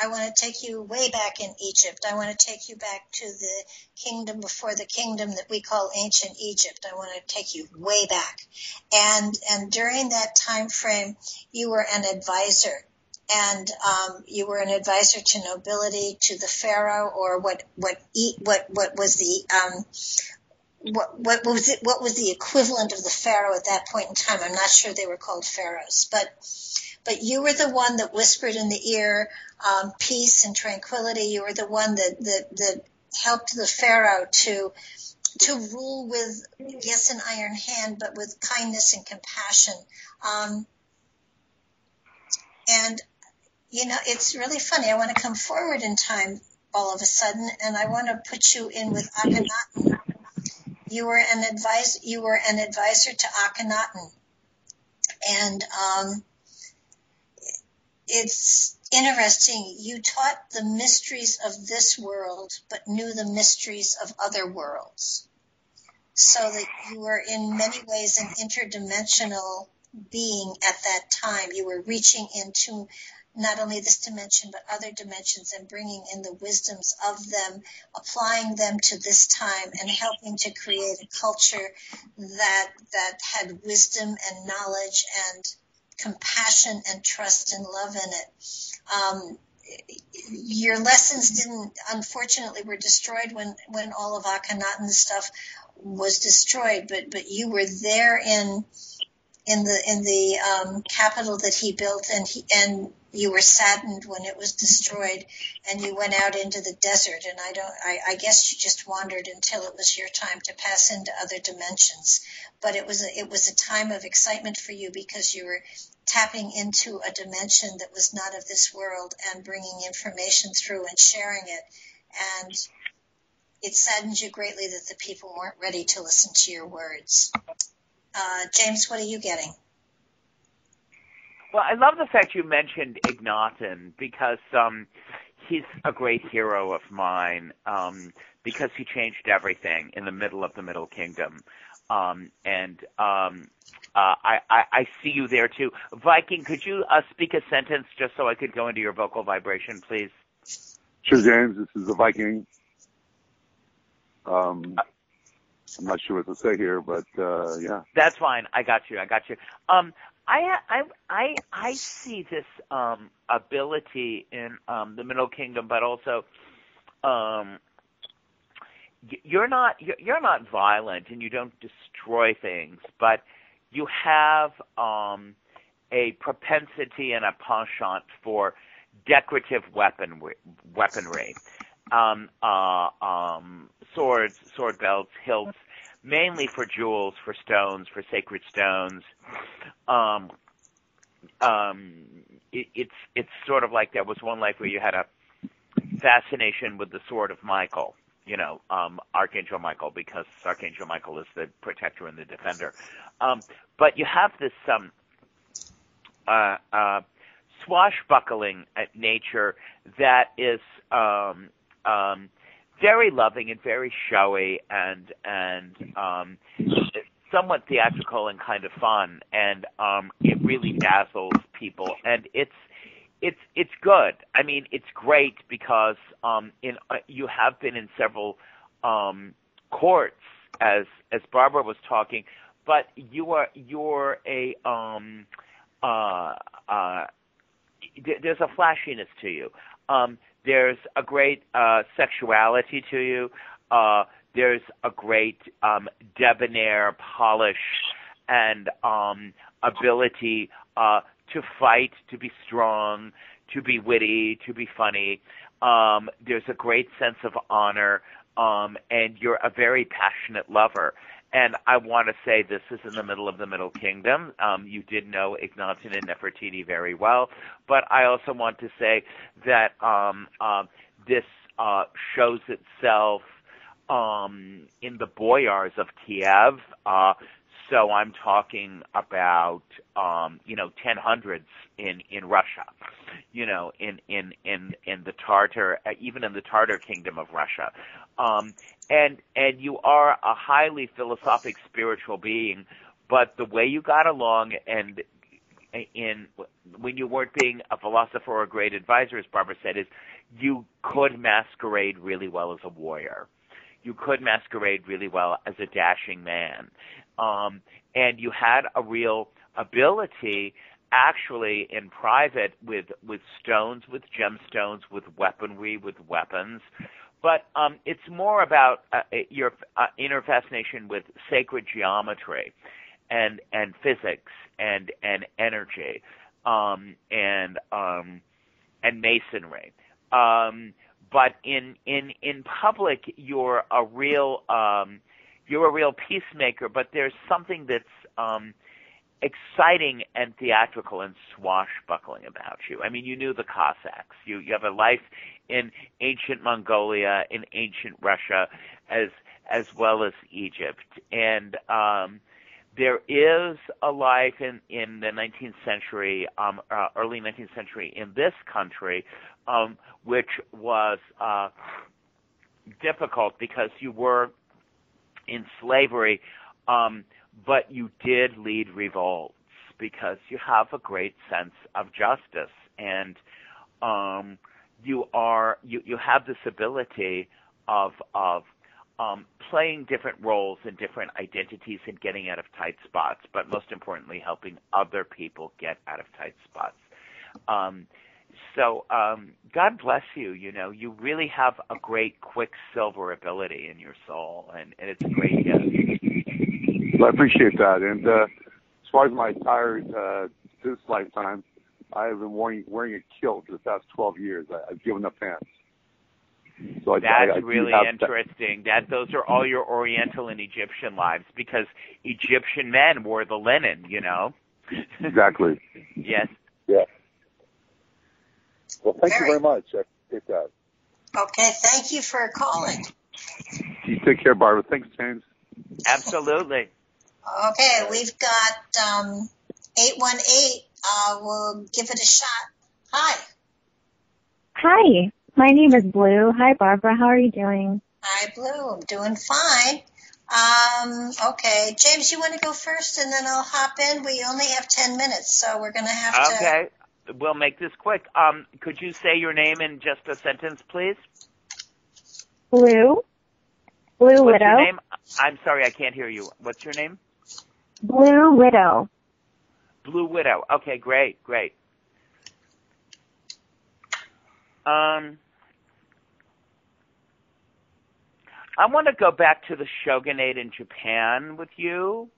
I want to take you way back in Egypt. I want to take you back to the kingdom before the kingdom that we call ancient Egypt. I want to take you way back. And and during that time frame, you were an advisor. And um, you were an advisor to nobility, to the pharaoh, or what what what what was the um, what what was it? What was the equivalent of the pharaoh at that point in time? I'm not sure they were called pharaohs, but but you were the one that whispered in the ear um, peace and tranquility. You were the one that, that that helped the pharaoh to to rule with yes an iron hand, but with kindness and compassion. Um, and you know, it's really funny. I want to come forward in time all of a sudden, and I want to put you in with Akhenaten. You were an advisor. You were an advisor to Akhenaten, and um, it's interesting. You taught the mysteries of this world, but knew the mysteries of other worlds. so that you were in many ways an interdimensional being at that time. You were reaching into not only this dimension but other dimensions and bringing in the wisdoms of them, applying them to this time and helping to create a culture that that had wisdom and knowledge and compassion and trust and love in it. Um, your lessons didn't, unfortunately, were destroyed when when all of Akhenaten stuff was destroyed. But but you were there in in the in the um, capital that he built, and he and you were saddened when it was destroyed, and you went out into the desert. And I don't, I, I guess you just wandered until it was your time to pass into other dimensions. But it was a, it was a time of excitement for you because you were tapping into a dimension that was not of this world and bringing information through and sharing it. And it saddens you greatly that the people weren't ready to listen to your words. Uh, James, what are you getting? Well, I love the fact you mentioned Ignatin because um, he's a great hero of mine um, because he changed everything in the middle of the Middle Kingdom. Um, and um, uh, I, I, I see you there too. Viking, could you uh, speak a sentence just so I could go into your vocal vibration, please? Sure, James. This is the Viking. Um, I'm not sure what to say here, but uh, yeah. That's fine. I got you. I got you. Um, I I I I see this um, ability in um, the Middle Kingdom, but also um, you're not you're, not violent and you don't destroy things, but you have um, a propensity and a penchant for decorative weapon weaponry, um, uh, um, swords, sword belts, hilts, mainly for jewels, for stones, for sacred stones. Um, um, it, it's it's sort of like there was one life where you had a fascination with the sword of Michael, you know, um, Archangel Michael, because Archangel Michael is the protector and the defender. Um, but you have this um, uh, uh, swashbuckling nature that is um, um, very loving and very showy and and um, somewhat theatrical and kind of fun, and um, it really dazzles people, and it's it's it's good. I mean, it's great because um, in uh, you have been in several um, courts as as Barbara was talking, but you are you're a um, uh, uh, there's a flashiness to you. Um, there's a great uh, sexuality to you. Uh, there's a great um, debonair polish and um, ability uh, to fight, to be strong, to be witty, to be funny. Um, there's a great sense of honor, um, and you're a very passionate lover. And I want to say this is in the middle of the Middle Kingdom. Um, you did know Ignatin and Nefertiti very well, but I also want to say that um, uh, this uh, shows itself um, in the boyars of Kiev. Uh, so I'm talking about um, you know 1000s in in Russia, you know in in in in the Tartar uh, even in the Tartar kingdom of Russia, um, and and you are a highly philosophic spiritual being, but the way you got along and in when you weren't being a philosopher or a great advisor, as Barbara said, is you could masquerade really well as a warrior. You could masquerade really well as a dashing man um, and you had a real ability actually in private with with stones, with gemstones, with weaponry, with weapons. But um, it's more about uh, your uh, inner fascination with sacred geometry, and and physics and and energy, um, and um, and masonry. Um, but in in in public, you're a real um, you're a real peacemaker, but there's something that's um, exciting and theatrical and swashbuckling about you. I mean, you knew the Cossacks. You you have a life in ancient Mongolia, in ancient Russia, as as well as Egypt, and um, there is a life in in the 19th century, um, uh, early 19th century in this country, um, which was uh, difficult because you were in slavery, um, but you did lead revolts because you have a great sense of justice and um, you are you, you have this ability of of um, playing different roles and different identities and getting out of tight spots, but most importantly, helping other people get out of tight spots. Um, so um, God bless you. You know, you really have a great quicksilver ability in your soul, and, and it's a great gift. Well, I appreciate that. And uh, as far as my attire uh, this lifetime, I have been wearing wearing a kilt for the past 12 years. I, I've given up pants. So I, That's I, I really interesting. That those are all your Oriental and Egyptian lives because Egyptian men wore the linen. You know. Exactly. yes. Yeah. Well, thank you very much. I appreciate that. Okay, thank you for calling. You take care, Barbara. Thanks, James. Absolutely. Okay, we've got um, 818. Uh, we'll give it a shot. Hi. Hi, my name is Blue. Hi, Barbara. How are you doing? Hi, Blue. I'm doing fine. Um, okay, James, you want to go first and then I'll hop in? We only have 10 minutes, so we're going to have to. We'll make this quick. Um, could you say your name in just a sentence, please? Blue. Blue What's Widow. your name? I'm sorry, I can't hear you. What's your name? Blue Widow. Blue Widow. Okay, great, great. Um, I want to go back to the shogunate in Japan with you.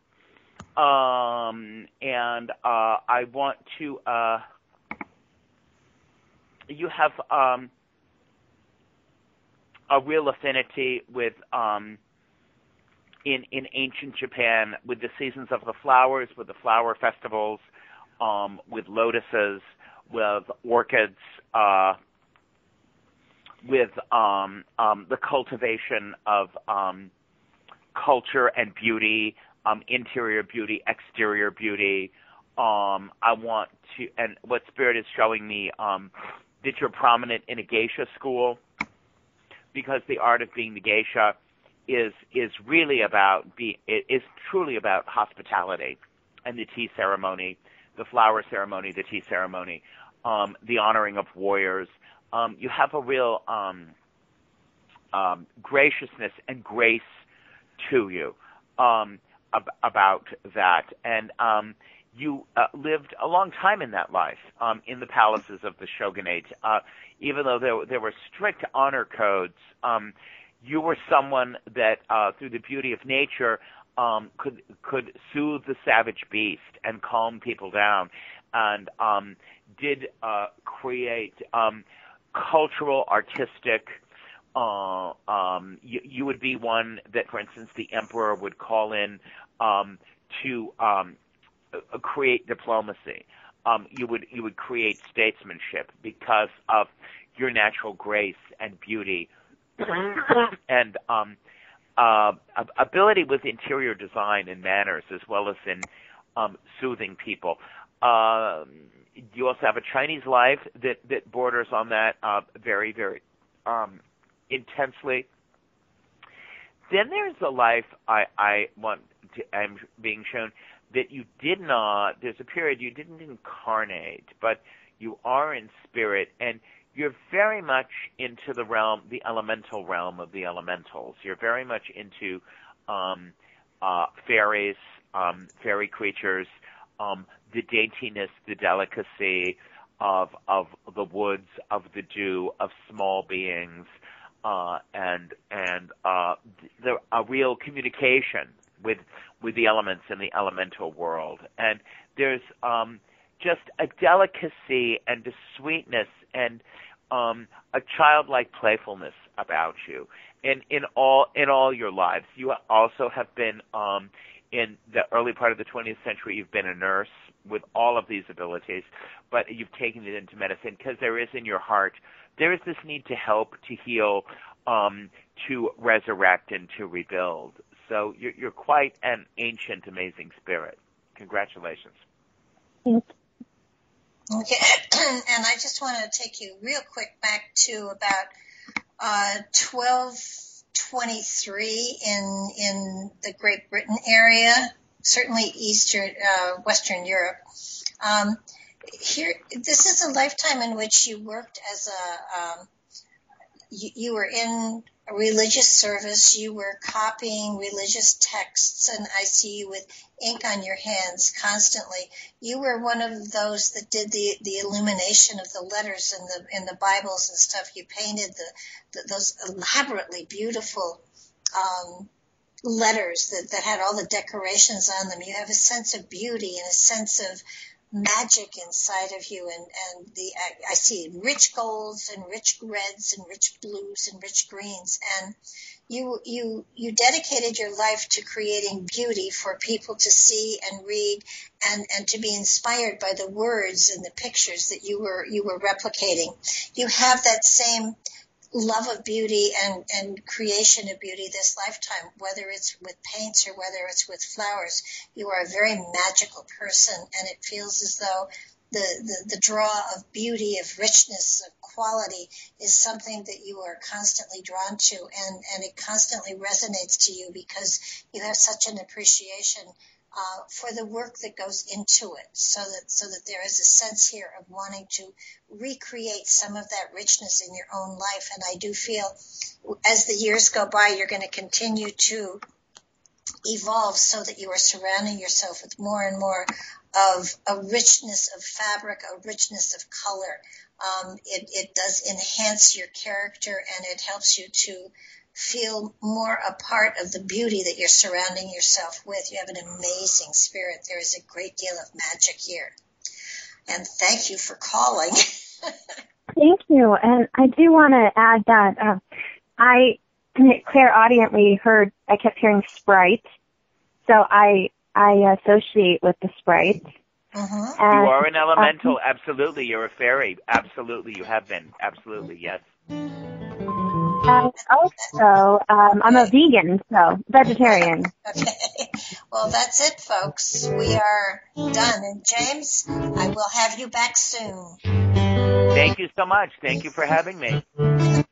Um, and uh, I want to. Uh, you have um, a real affinity with um, in in ancient Japan with the seasons of the flowers, with the flower festivals, um, with lotuses, with orchids, uh, with um, um, the cultivation of um, culture and beauty, um, interior beauty, exterior beauty. Um, I want to, and what Spirit is showing me um, that you're prominent in a geisha school because the art of being the geisha is is really about be it is truly about hospitality and the tea ceremony, the flower ceremony, the tea ceremony, um, the honoring of warriors. Um, you have a real um, um, graciousness and grace to you um, ab- about that, and um, you uh, lived a long time in that life um, in the palaces of the shogunate. Uh, even though there there were strict honor codes, um, you were someone that, uh, through the beauty of nature, um, could could soothe the savage beast and calm people down, and um, did uh, create um, cultural, artistic. Uh, um, you, you would be one that, for instance, the emperor would call in um, to um, create diplomacy. Um, you would you would create statesmanship because of your natural grace and beauty and um, uh, ability with interior design and manners as well as in um, soothing people. Um, you also have a Chinese life that that borders on that uh, very very um, intensely. Then there's a life I I want to, I'm being shown that you did not. There's a period you didn't incarnate, but you are in spirit and you're very much into the realm, the elemental realm of the elementals. You're very much into um, uh, fairies, um, fairy creatures, um, the daintiness, the delicacy of of the woods, of the dew, of small beings, uh, and and uh, the, a real communication with with the elements in the elemental world. And there's um, just a delicacy and a sweetness and um, a childlike playfulness about you in in all in all your lives. You also have been um, in the early part of the 20th century. You've been a nurse with all of these abilities, but you've taken it into medicine because there is in your heart there is this need to help, to heal, um, to resurrect, and to rebuild. So you're, you're quite an ancient, amazing spirit. Congratulations. Okay, and I just want to take you real quick back to about uh, 12, 23 in in the Great Britain area, certainly Eastern, uh, Western Europe. Um, here, this is a lifetime in which you worked as a, um, you, you were in a religious service, you were copying religious texts, and I see you with ink on your hands constantly. You were one of those that did the, the illumination of the letters in the in the Bibles and stuff. You painted the, the those elaborately beautiful um, letters that, that had all the decorations on them. You have a sense of beauty and a sense of magic inside of you and, and the, I, see rich golds and rich reds and rich blues and rich greens and you, you, you dedicated your life to creating beauty for people to see and read and, and to be inspired by the words and the pictures that you were, you were replicating. You have that same love of beauty and, and creation of beauty this lifetime, whether it's with paints or whether it's with flowers. You are a very magical person and it feels as though the, the, the draw of beauty, of richness, of quality is something that you are constantly drawn to and, and it constantly resonates to you because you have such an appreciation uh, for the work that goes into it, so that so that there is a sense here of wanting to recreate some of that richness in your own life. And I do feel, as the years go by, you're going to continue to evolve so that you are surrounding yourself with more and more of a richness of fabric, a richness of color. Um, it, it does enhance your character and it helps you to feel more a part of the beauty that you're surrounding yourself with. You have an amazing spirit. There is a great deal of magic here. And thank you for calling. thank you. And I do want to add that uh, I clairaudiently heard, I kept hearing Sprite. So I, I associate with the Sprite. Uh-huh. And, you are an elemental. Uh, absolutely. You're a fairy. Absolutely. You have been. Absolutely. Yes. And also, um, I'm a vegan, so vegetarian. okay. Well, that's it, folks. We are done. And James, I will have you back soon. Thank you so much. Thank you for having me.